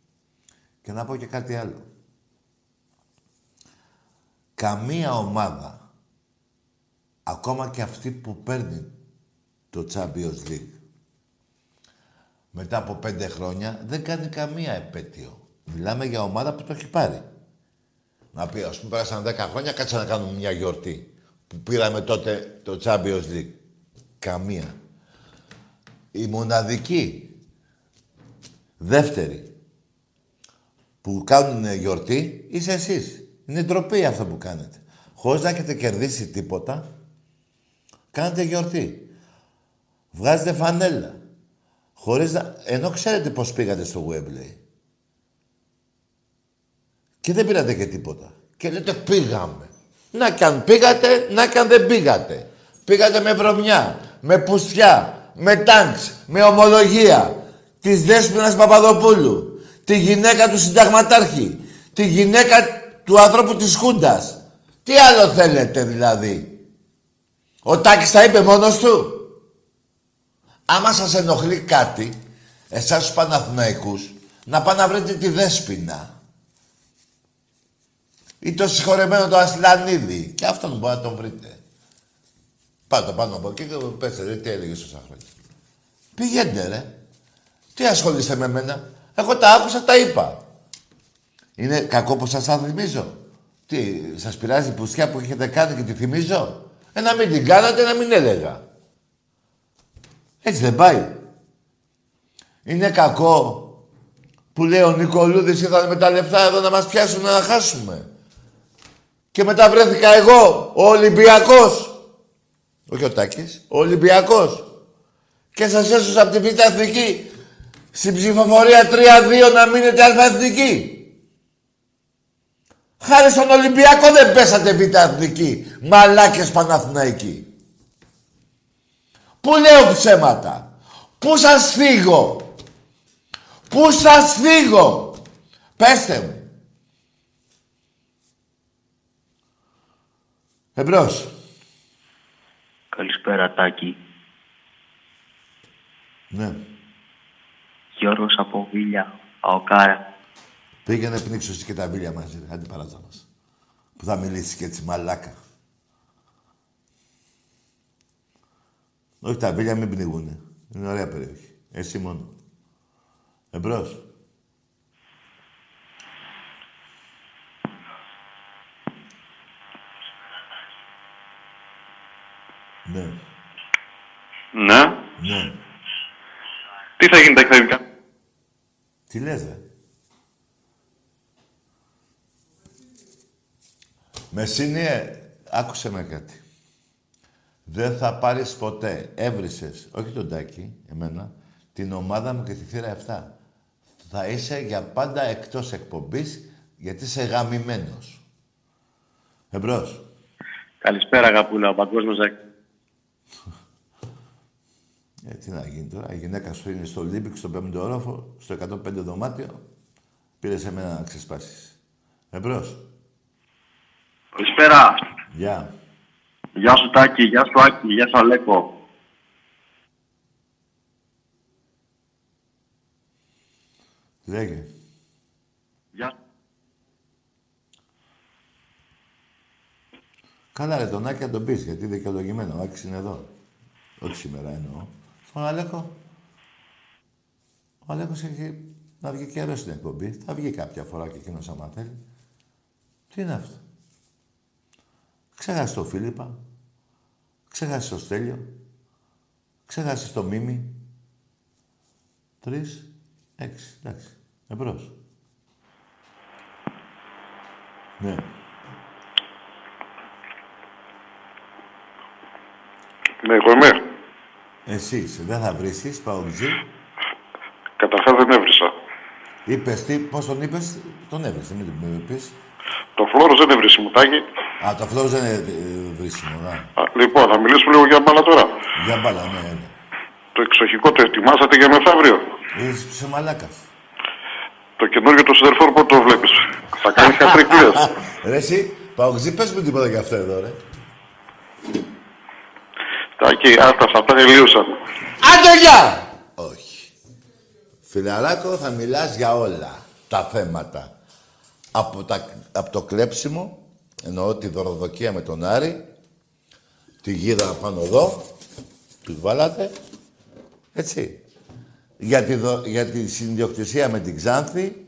Και να πω και κάτι άλλο. Καμία ομάδα, ακόμα και αυτή που παίρνει το Champions League, μετά από πέντε χρόνια, δεν κάνει καμία επέτειο. Μιλάμε για ομάδα που το έχει πάρει. Να πει, ας πούμε, πέρασαν 10 χρόνια, κάτσε να κάνουμε μια γιορτή. Που πήραμε τότε το Champions League. Καμία. Η μοναδική, δεύτερη, που κάνουν γιορτή, είσαι εσείς. Είναι ντροπή αυτό που κάνετε. Χωρίς να έχετε κερδίσει τίποτα, κάνετε γιορτή. Βγάζετε φανέλα. Χωρίς να... Ενώ ξέρετε πώς πήγατε στο Wembley. Και δεν πήρατε και τίποτα. Και λέτε πήγαμε. Να κι αν πήγατε, να κι αν δεν πήγατε. Πήγατε με βρωμιά, με πουστιά, με τάγκς, με ομολογία. Της Δέσποινας Παπαδοπούλου. Τη γυναίκα του συνταγματάρχη. Τη γυναίκα του ανθρώπου της Χούντας. Τι άλλο θέλετε δηλαδή; Ο Τάκης τα είπε μόνος του; Άμα σας ενοχλεί κάτι, εσάς τους Παναθηναϊκούς, να πάνε να βρείτε τη Δέσποινα. Ή το συγχωρεμένο το Ασλανίδη. Και αυτόν μπορεί να τον βρείτε. Πάτε πάνω από εκεί και πέστε, ρε, τι έλεγε τόσα χρόνια. Πηγαίνετε, ρε. Τι ασχολείστε με μένα. Εγώ τα άκουσα, τα είπα. Είναι κακό που σας τα θυμίζω. Τι, σας πειράζει η πουστιά που έχετε κάνει και τη θυμίζω; Ε, να μην την κάνατε, να μην έλεγα. Έτσι δεν πάει. Είναι κακό που λέει ο Νικολούδης ήρθαν με τα λεφτά εδώ να μας πιάσουν να χάσουμε. Και μετά βρέθηκα εγώ, ο Ολυμπιακός. Όχι ο Τάκης, ο Ολυμπιακός. Και σας έσωσα από τη Β' Εθνική στην ψηφοφορία 3-2 να μείνετε αλφα-εθνική. Χάρη στον Ολυμπιακό δεν πέσατε Β' Εθνική. Μαλάκες Παναθηναϊκοί. Πού λέω ψέματα; Πού σας φύγω; Πού σας φύγω; Πέστε μου. Εμπρός. Καλησπέρα Τάκη. Ναι. Γιώργος από Βίλια, Αοκάρα. Πήγαινε πνίξω εσύ και τα βίλια μαζί, ρε. Άντε παράτα μας. Που θα μιλήσεις και έτσι μαλάκα. Όχι τα βίλια μην πνιγούνε. Είναι ωραία περιοχή. Εσύ μόνο. Εμπρός. Ναι. Ναι. Ναι. Τι θα γίνει τα εκθετικά. Τι λες, ρε; Μεσίνιε, άκουσε με κάτι. Δεν θα πάρεις ποτέ, έβρισες, όχι τον Τάκη, εμένα, την ομάδα μου και τη θύρα 7. Θα είσαι για πάντα εκτός εκπομπής, γιατί είσαι γαμημένος. Εμπρός. Καλησπέρα, αγαπούλα, ο παγκόσμιος Ζάκη. Ε, τι να γίνει τώρα, η γυναίκα σου είναι στο Ολύμπικ, στον πέμπτο όροφο, στο 105 δωμάτιο. Πήρες σε μένα να ξεσπάσεις. Εμπρός. Καλησπέρα. Γεια. Γεια σου Τάκη, γεια σου Άκη, γεια σου Αλέκο. Λέγε. Γεια. Καλά ρε, τον Άκη να τον πεις, γιατί δικαιολογημένο. Ο Άκης είναι εδώ. Όχι σήμερα εννοώ. Στον Αλέκο. Ο Αλέκος έχει να βγει καιρός στην εκπομπή. Θα βγει κάποια φορά και εκείνος άμα θέλει. Τι είναι αυτό; Ξέχασε το Φίλιππα. Ξέχασε το Στέλιο. Ξέχασε το Μίμη. Τρεις, έξι. Εντάξει. Εμπρός. Ναι. Ναι, εγώ είμαι. Εσύ είσαι. Δεν θα βρίσεις, Παουτζή; Καταρχάς δεν έβρισα. Είπες τι, πώς τον είπες, τον έβρισες, μην τον είπες. Το φλόρο δεν είναι βρήσιμο, Τάκη. Α, το φλόρος δεν είναι ε, βρίσιμο, να. Α, Λοιπόν, θα μιλήσουμε λίγο για μπάλα τώρα. Για μπάλα, ναι, ναι. Το εξοχικό το ετοιμάσατε για μεθαύριο; Είσαι μαλάκας. Το καινούργιο του Σιδερφόρ πότε το βλέπεις; Θα κάνεις κατρικίες. Ρε εσύ, Παουτζή, πες μου τίποτα για αυτό εδώ, ρε. Τάκη, άστα, αυτά τελείωσαν. Άντε, γεια! Όχι. Φιλαράκο, θα μιλάς για όλα τα θέματα. Από, τα, από το κλέψιμο, εννοώ τη δωροδοκία με τον Άρη, τη γίδα πάνω εδώ, του βάλατε, έτσι. Για τη, δο- για τη συνδιοκτησία με την Ξάνθη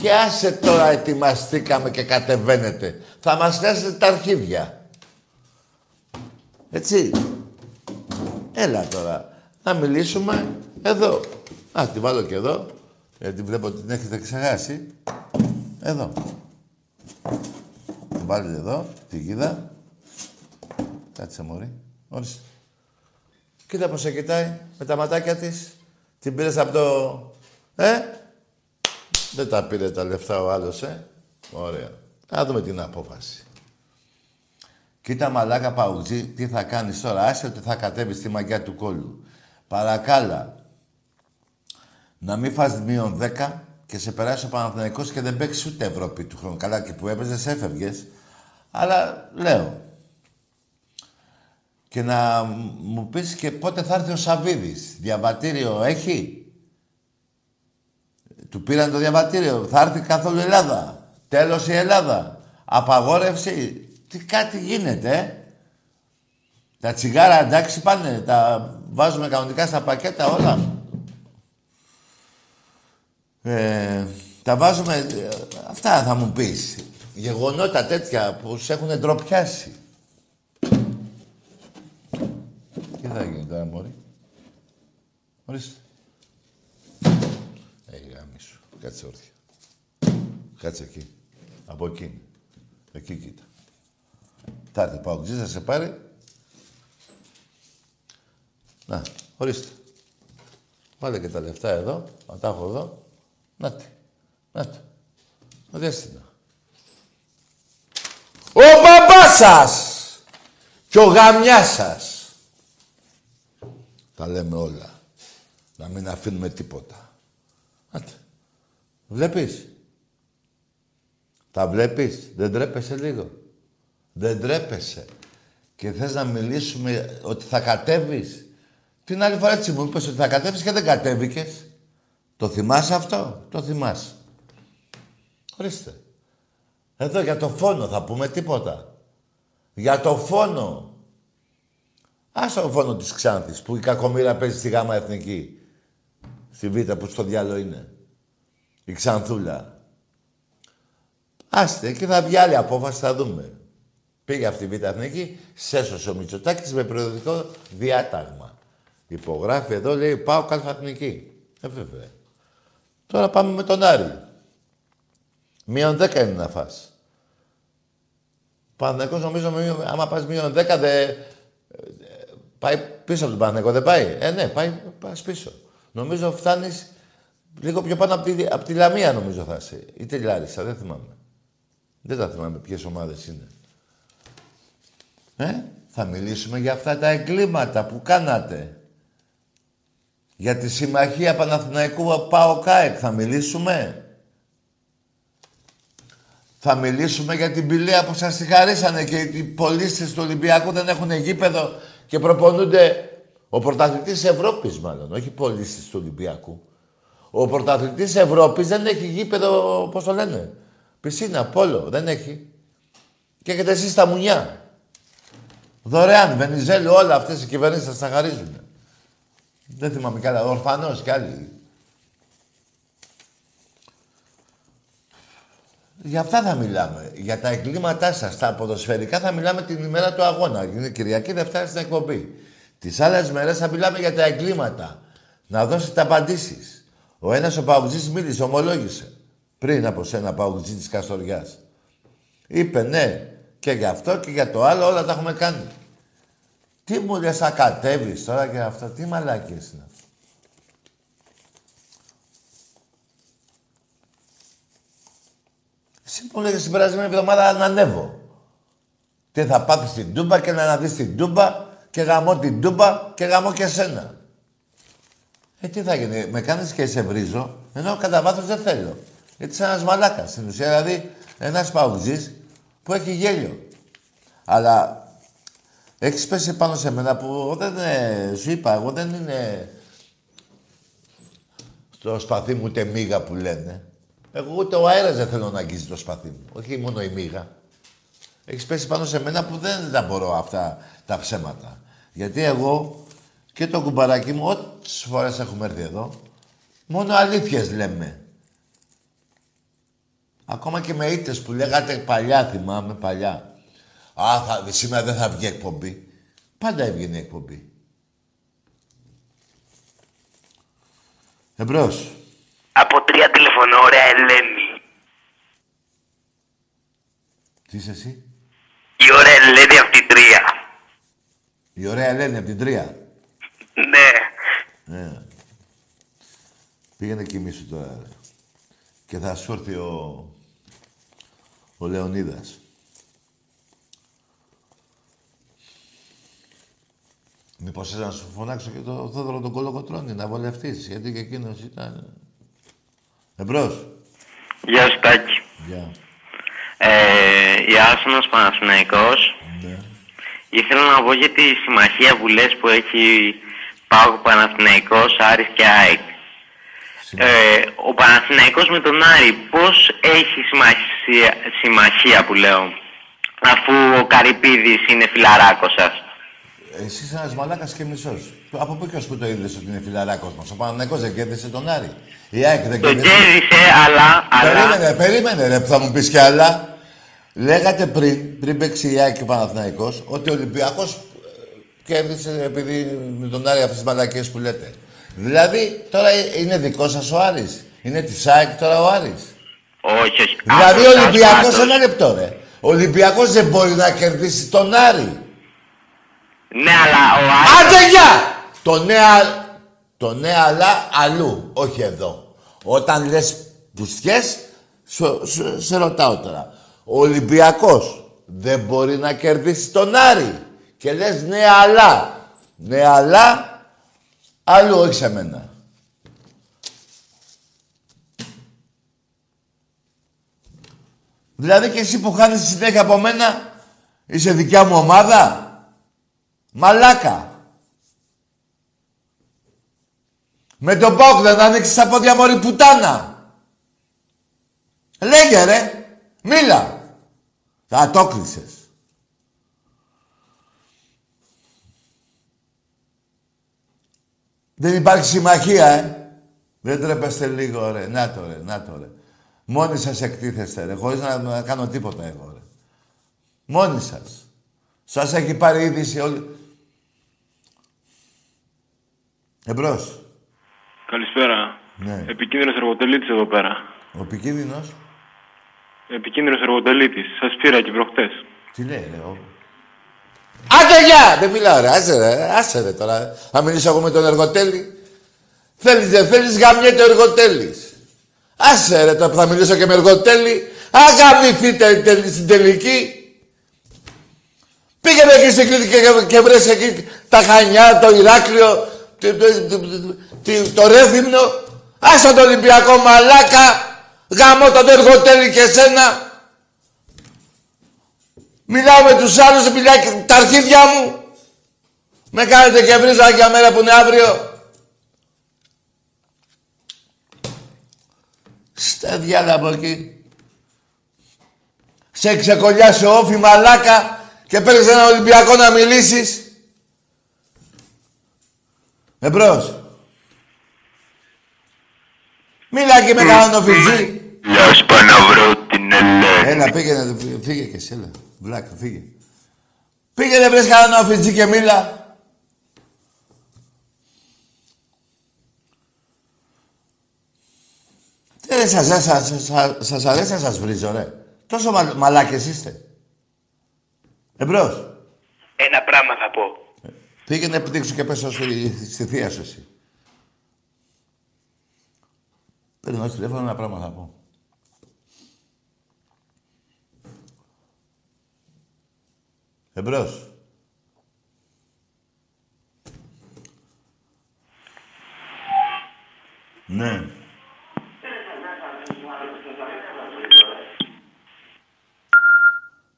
και άσε τώρα ετοιμαστήκαμε και κατεβαίνετε. Θα μας θέσετε τα αρχίδια. Έτσι. Έλα τώρα. Να μιλήσουμε εδώ. Α, τη βάλω και εδώ. Γιατί βλέπω ότι την έχετε ξεχάσει. Εδώ. Την βάλετε εδώ, τη γίδα. Κάτσε μωρή. Ορίστε. Κοίτα πως σε κοιτάει με τα ματάκια της. Την πήρες από το... Ε! Δεν τα πήρε τα λεφτά ο άλλος, ε; Ωραία. Να δούμε την απόφαση. Κοίτα μαλάκα Παουτζή, τι θα κάνεις τώρα; Άσε ότι θα κατέβεις στη μαγιά του κόλλου. Παρακάλα, να μην φας μείον 10 και σε περάσει ο Παναθηναϊκός και δεν παίξεις ούτε Ευρώπη του χρόνου. Καλά και που έπαιζες έφευγες. Αλλά λέω. Και να μου πεις και πότε θα έρθει ο Σαβίδης. Διαβατήριο έχει; Του πήραν το διαβατήριο. Θα έρθει καθόλου η Ελλάδα. Τέλος η Ελλάδα. Απαγόρευση. Τι κάτι γίνεται, ε; Τα τσιγάρα εντάξει πάνε. Τα βάζουμε κανονικά στα πακέτα όλα. Ε, τα βάζουμε... ε, αυτά θα μου πεις. Γεγονότα τέτοια που σε έχουν ντροπιάσει. Τι θα γίνει τώρα, μωρή; Ορίστε. Ε, γάμι σου. Κάτσε όρθια. Κάτσε εκεί. Από εκεί. Εκεί κοίτα. Θα έρθει πάω θα σε πάρει. Να, ορίστε. Βάλε και τα λεφτά εδώ. Να τα έχω εδώ. Να τη. Να τη. Δέστε τα. Ο μπαμπάς σας και ο γαμιάς σας. Τα λέμε όλα. Να μην αφήνουμε τίποτα. Άτε. Βλέπεις; Τα βλέπεις; Δεν τρέπεσαι λίγο; Δεν τρέπεσαι; Και θες να μιλήσουμε ότι θα κατέβεις; Την άλλη φορά έτσι μου είπες ότι θα κατέβεις και δεν κατέβηκες. Το θυμάσαι αυτό; Το θυμάσαι. Ορίστε. Εδώ για το φόνο θα πούμε τίποτα. Για το φόνο. Άσε το φόνο της Ξάνθης που η κακομοίρα παίζει στη γάμα εθνική. Στη Β' που στο διάλογο είναι. Η Ξανθούλα. Άστε, και θα βγει άλλη απόφαση, θα δούμε. Πήγε αυτή η Β' Εθνική, σέσωσε ο Μητσοτάκης με περιοδικό διάταγμα. Υπογράφει εδώ, λέει, πάω καλφαθνική. Ε, βέβαια. Τώρα πάμε με τον Άρη. Μείον 10 είναι να φας. Παναθηναϊκός νομίζω, μείον- άμα πας μείον 10, δε, πάει πίσω από τον Παναθηναϊκό, δεν πάει. Ε, ναι, πάει, πας πίσω. Νομίζω φτάνεις λίγο πιο πάνω από τη, απ' τη Λαμία, νομίζω θα είσαι. Ή τη Λάρισα, δεν θυμάμαι. Δεν τα θυμάμαι ποιες ομάδες είναι. Ε, θα μιλήσουμε για αυτά τα εγκλήματα που κάνατε. Για τη συμμαχία Παναθηναϊκού ΠΑΟ ΚΑΕΚ θα μιλήσουμε. Θα μιλήσουμε για την πηλαία που σας τη χαρίσανε και οι πολίτες του Ολυμπιακού δεν έχουν γήπεδο και προπονούνται ο πρωταθλητής Ευρώπης μάλλον, όχι πολίτες του Ολυμπιακού. Ο πρωταθλητής Ευρώπης δεν έχει γήπεδο, πώς το λένε, πισίνα, πόλο, δεν έχει. Και έχετε εσείς τα μουνιά. Δωρεάν, Βενιζέλου, όλα αυτές οι κυβερνήσεις σας τα χαρίζουν. Δεν θυμάμαι κι άλλα, ορφανός κι άλλοι. Για αυτά θα μιλάμε. Για τα εγκλήματά σας, τα ποδοσφαιρικά θα μιλάμε την ημέρα του αγώνα. Είναι Κυριακή Δευτέρα στην εκπομπή. Τις άλλες μέρες θα μιλάμε για τα εγκλήματα. Να δώσετε απαντήσεις. Ο ένας ο Παουτζής μίλησε, ομολόγησε. Πριν από σένα, Παουτζή της Καστοριάς. Είπε ναι, και για αυτό και για το άλλο, όλα τα έχουμε κάνει. Τι μου λες, θα κατέβεις τώρα και αυτό. Τι μαλάκες είναι αυτό. Εσύ μου λέγες την περασμένη εβδομάδα να ανέβω. Τι θα πάθεις την Τούμπα και να αναδείς την Τούμπα και γαμώ την Τούμπα και γαμώ και σένα. Ε, τι θα γίνει, με κάνεις και σε βρίζω, ενώ κατά βάθος δεν θέλω. Γιατί είσαι ένας μαλάκας. Στην ουσία, δηλαδή, ένας παουτζής που έχει γέλιο. Αλλά έχεις πέσει πάνω σε μένα που δεν ε, σου είπα, εγώ δεν είναι στο σπαθί μου ούτε μίγα που λένε. Εγώ ούτε ο αέρας δεν θέλω να αγγίζει το σπαθί μου. Όχι μόνο η μύγα. Έχεις πέσει πάνω σε μένα που δεν τα μπορώ αυτά τα ψέματα. Γιατί εγώ και το κουμπαράκι μου, ότις φορές έχουμε έρθει εδώ, μόνο αλήθειες λέμε. Ακόμα και με ήττες που λέγατε παλιά, θυμάμαι παλιά. Α, θα, σήμερα δεν θα βγει εκπομπή. Πάντα έβγαινε εκπομπή. Εμπρός. Από 30 ραδιόφωνο, ωραία Ελένη. Τι είσαι εσύ; Η ωραία Ελένη από την Τρία. Η ωραία Ελένη από την Τρία. Ναι. ναι. Πήγαινε κοιμήσου τώρα. Ρε. Και θα σου έρθει ο... ο Λεωνίδας. Μήπως να σου φωνάξω και το Θόδωρο τον Κολοκοτρώνη να βολευτείς, γιατί και εκείνος ήταν... Εμπρός. Γεια σου Τάκη. Γεια. Ε, Ιάσονος Παναθηναϊκός. Ναι. Ήθελα να πω για τη συμμαχία που λες που έχει Πάο Παναθηναϊκός, Άρης και ΑΕΚ. Ε, ο Παναθηναϊκός με τον Άρη πώς έχει συμμαχία, συμμαχία που λέω αφού ο Καρυπίδης είναι φιλαράκος σας; Εσύ είσαι ένας μαλάκας και μισός. Από πού και ως που το είδες ότι είναι φιλαράκος μας; Ο Παναθηναϊκός δεν κέρδισε τον Άρη. Η ΑΕΚ δεν Το κέρδισε. κέρδισε αλλά... αλλά... Περίμενε, περίμενε ρε που θα μου πεις κι άλλα. Λέγατε πριν, πριν παίξει η ΑΕΚ και ο Παναθηναϊκός, ότι ο Ολυμπιακός ε, κέρδισε επειδή με τον Άρη αυτές τις μαλακίες που λέτε. Δηλαδή, τώρα ε- είναι δικός σας ο Άρης. Είναι της ΑΕΚ τώρα ο Άρης. Όχι, όχι. Δηλαδή Από ο εσάς Ολυμπιακός, πάντως. ένα λεπτό ρε. Ο Ολυμπιακός δεν μπορεί να κερδίσει τον Άρη. Ναι, αλλά ο Άρης... Άντε γεια! Το ναι, α- το ναι αλλά αλλού, όχι εδώ. Όταν λες πουστιές, σου- σου- σε ρωτάω τώρα. Ο Ολυμπιακός δεν μπορεί να κερδίσει τον Άρη. Και λες ναι αλλά. Ναι αλλά, αλλού, όχι σε μένα. Δηλαδή και εσύ που χάνεις συνέχεια από μένα, είσαι δικιά μου ομάδα; Μαλάκα. Με τον Πάουκ δεν ανοίξεις τα πόδια μωρή πουτάνα. Λέγε ρε. Μίλα. Θα το κλείσες. Δεν υπάρχει συμμαχία, ε. Δεν τρέπεστε λίγο, ρε. Να το, ρε. Να το, ρε. Μόνοι σας εκτίθεστε, ρε. Χωρίς να, να κάνω τίποτα εγώ, ρε. Μόνοι σας. Σας έχει πάρει είδηση όλη... Εμπρός. Καλησπέρα. Ναι. Επικίνδυνος εργοτελήτης εδώ πέρα. Ο επικίνδυνος; Επικίνδυνος εργοτελήτης. Σας πήρα και προχτές. Τι λέει, ρε. Ο... Άντε, γεια! Δεν μιλάω, ρε. Άσε, ρε. Άσε, ρε, τώρα. Θα μιλήσω εγώ με τον εργοτέλη. Θέλεις, δεν θέλεις, γαμιέται ο εργοτέλης. Άσε, ρε, τώρα που θα μιλήσω και με εργοτέλη. Αγαμηθείτε στην τελική. Πήγαινε εκεί στην Κρήτη και, και βρες εκεί τα Χανιά, το Ηράκλειο, το, το, το, το, το Ρέθυμνο. Άσε το Ολυμπιακό μαλάκα. Γαμώ τον εργοτέλη και σένα. Μιλάω με τους άλλους, μιλάει και τα αρχίδια μου. Με κάνετε και βρίζα για μέρα που είναι αύριο. Στα διάλα από εκεί. Σε ξεκολλιάσει όφη μαλάκα και παίρνεις ένα Ολυμπιακό να μιλήσεις. Εμπρός. Μίλα και με κανέναν φιτζή. Γεια σου βρω την Ελένη. Έλα, πήγαινε, φύγε και εσύ, έλα. Βλάκα, φύγε. Πήγαινε, βρες κανέναν φιτζή και μίλα. Δεν σας, σας, σας, σας, σας αρέσει να σας βρίζω, ρε. Τόσο μα, μαλάκες είστε. Εμπρός. Ένα πράγμα θα πω. Πήγαινε πτύξου και πέσω στη, στη θεία σου εσύ. Παίρνω όχι τηλέφωνο, ένα πράγμα θα πω. Εμπρός. Ναι.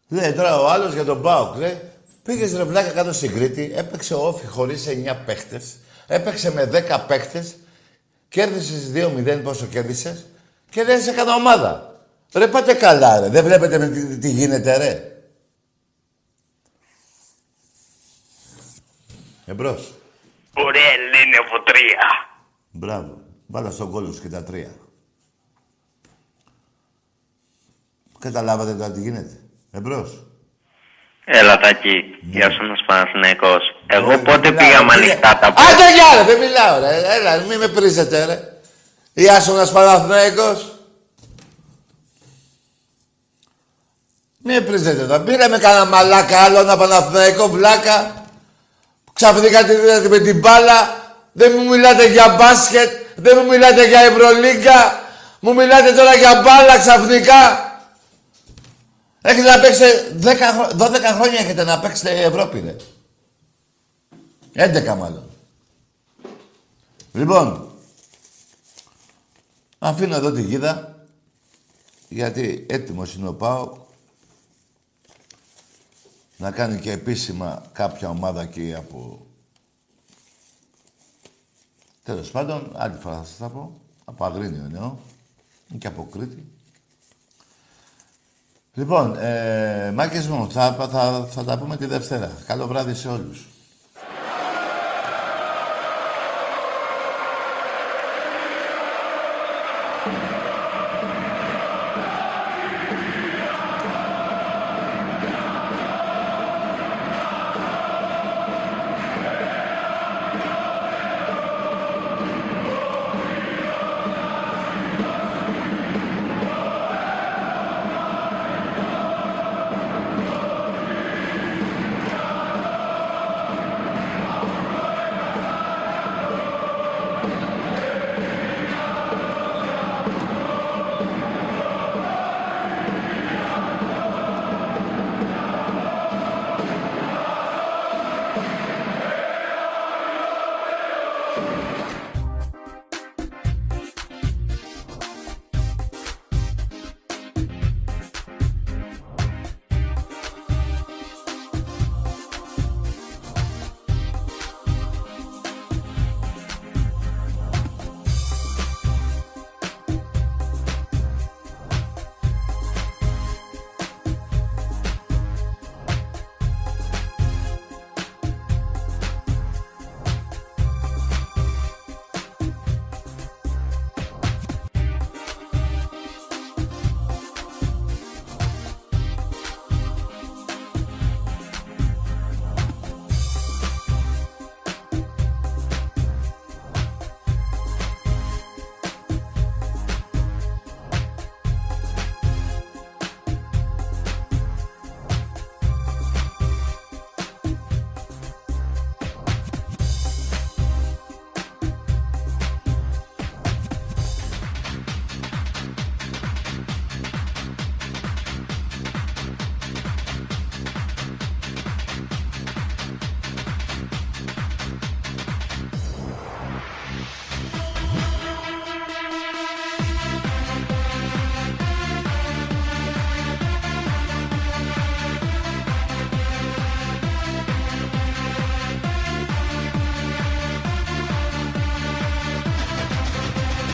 Λέει τώρα ο άλλος για τον Πάοκ, λέει, πήγες ρε βλάκα κάτω στην Κρήτη, έπαιξε όφι χωρίς 9 παίχτες, έπαιξε με 10 παίχτες, κέρδισες 2-0 πόσο κέρδισες και δεν σε έκανα ομάδα. Ρε πάτε καλά ρε, δεν βλέπετε με τι, τι γίνεται ρε. Εμπρός. Ωραία λένε από τρία. Μπράβο. Βάλα στον κόλλο σου και τα τρία. Καταλάβατε τώρα τι γίνεται. Εμπρός. Έλα Τάκη, γεια σου ένας Παναθηναϊκός. Εγώ Ε, πότε μιλάω, πήγα με πήγα- ανοιχτά τα Άντε γεια ρε, δεν μιλάω ρε. Έλα, μη με πρίζετε ρε. Ή Άσονας Παναθηναϊκός. Μη με πρίζετε εδώ. Πήρε με κανένα μαλάκα άλλο, ένα Παναθηναϊκό βλάκα. Ξαφνικά τη δίνετε με την μπάλα. Δεν μου μιλάτε για μπάσκετ. Δεν μου μιλάτε για Ευρωλίγκα. Μου μιλάτε τώρα για μπάλα ξαφνικά. Έχετε να παίξετε 10, χρο- 12 χρόνια έχετε να παίξετε Ευρώπη, ρε. 11 μάλλον. Λοιπόν, αφήνω εδώ τη γίδα, γιατί έτοιμος είναι ο ΠΑΟ να κάνει και επίσημα κάποια ομάδα εκεί από... Τέλος πάντων, άλλη φορά θα σας τα πω. Από Αγρίνιο εννοώ. Και από Κρήτη. Λοιπόν, ε, μάκες μου, θα, θα, θα τα πούμε τη Δευτέρα. Καλό βράδυ σε όλους.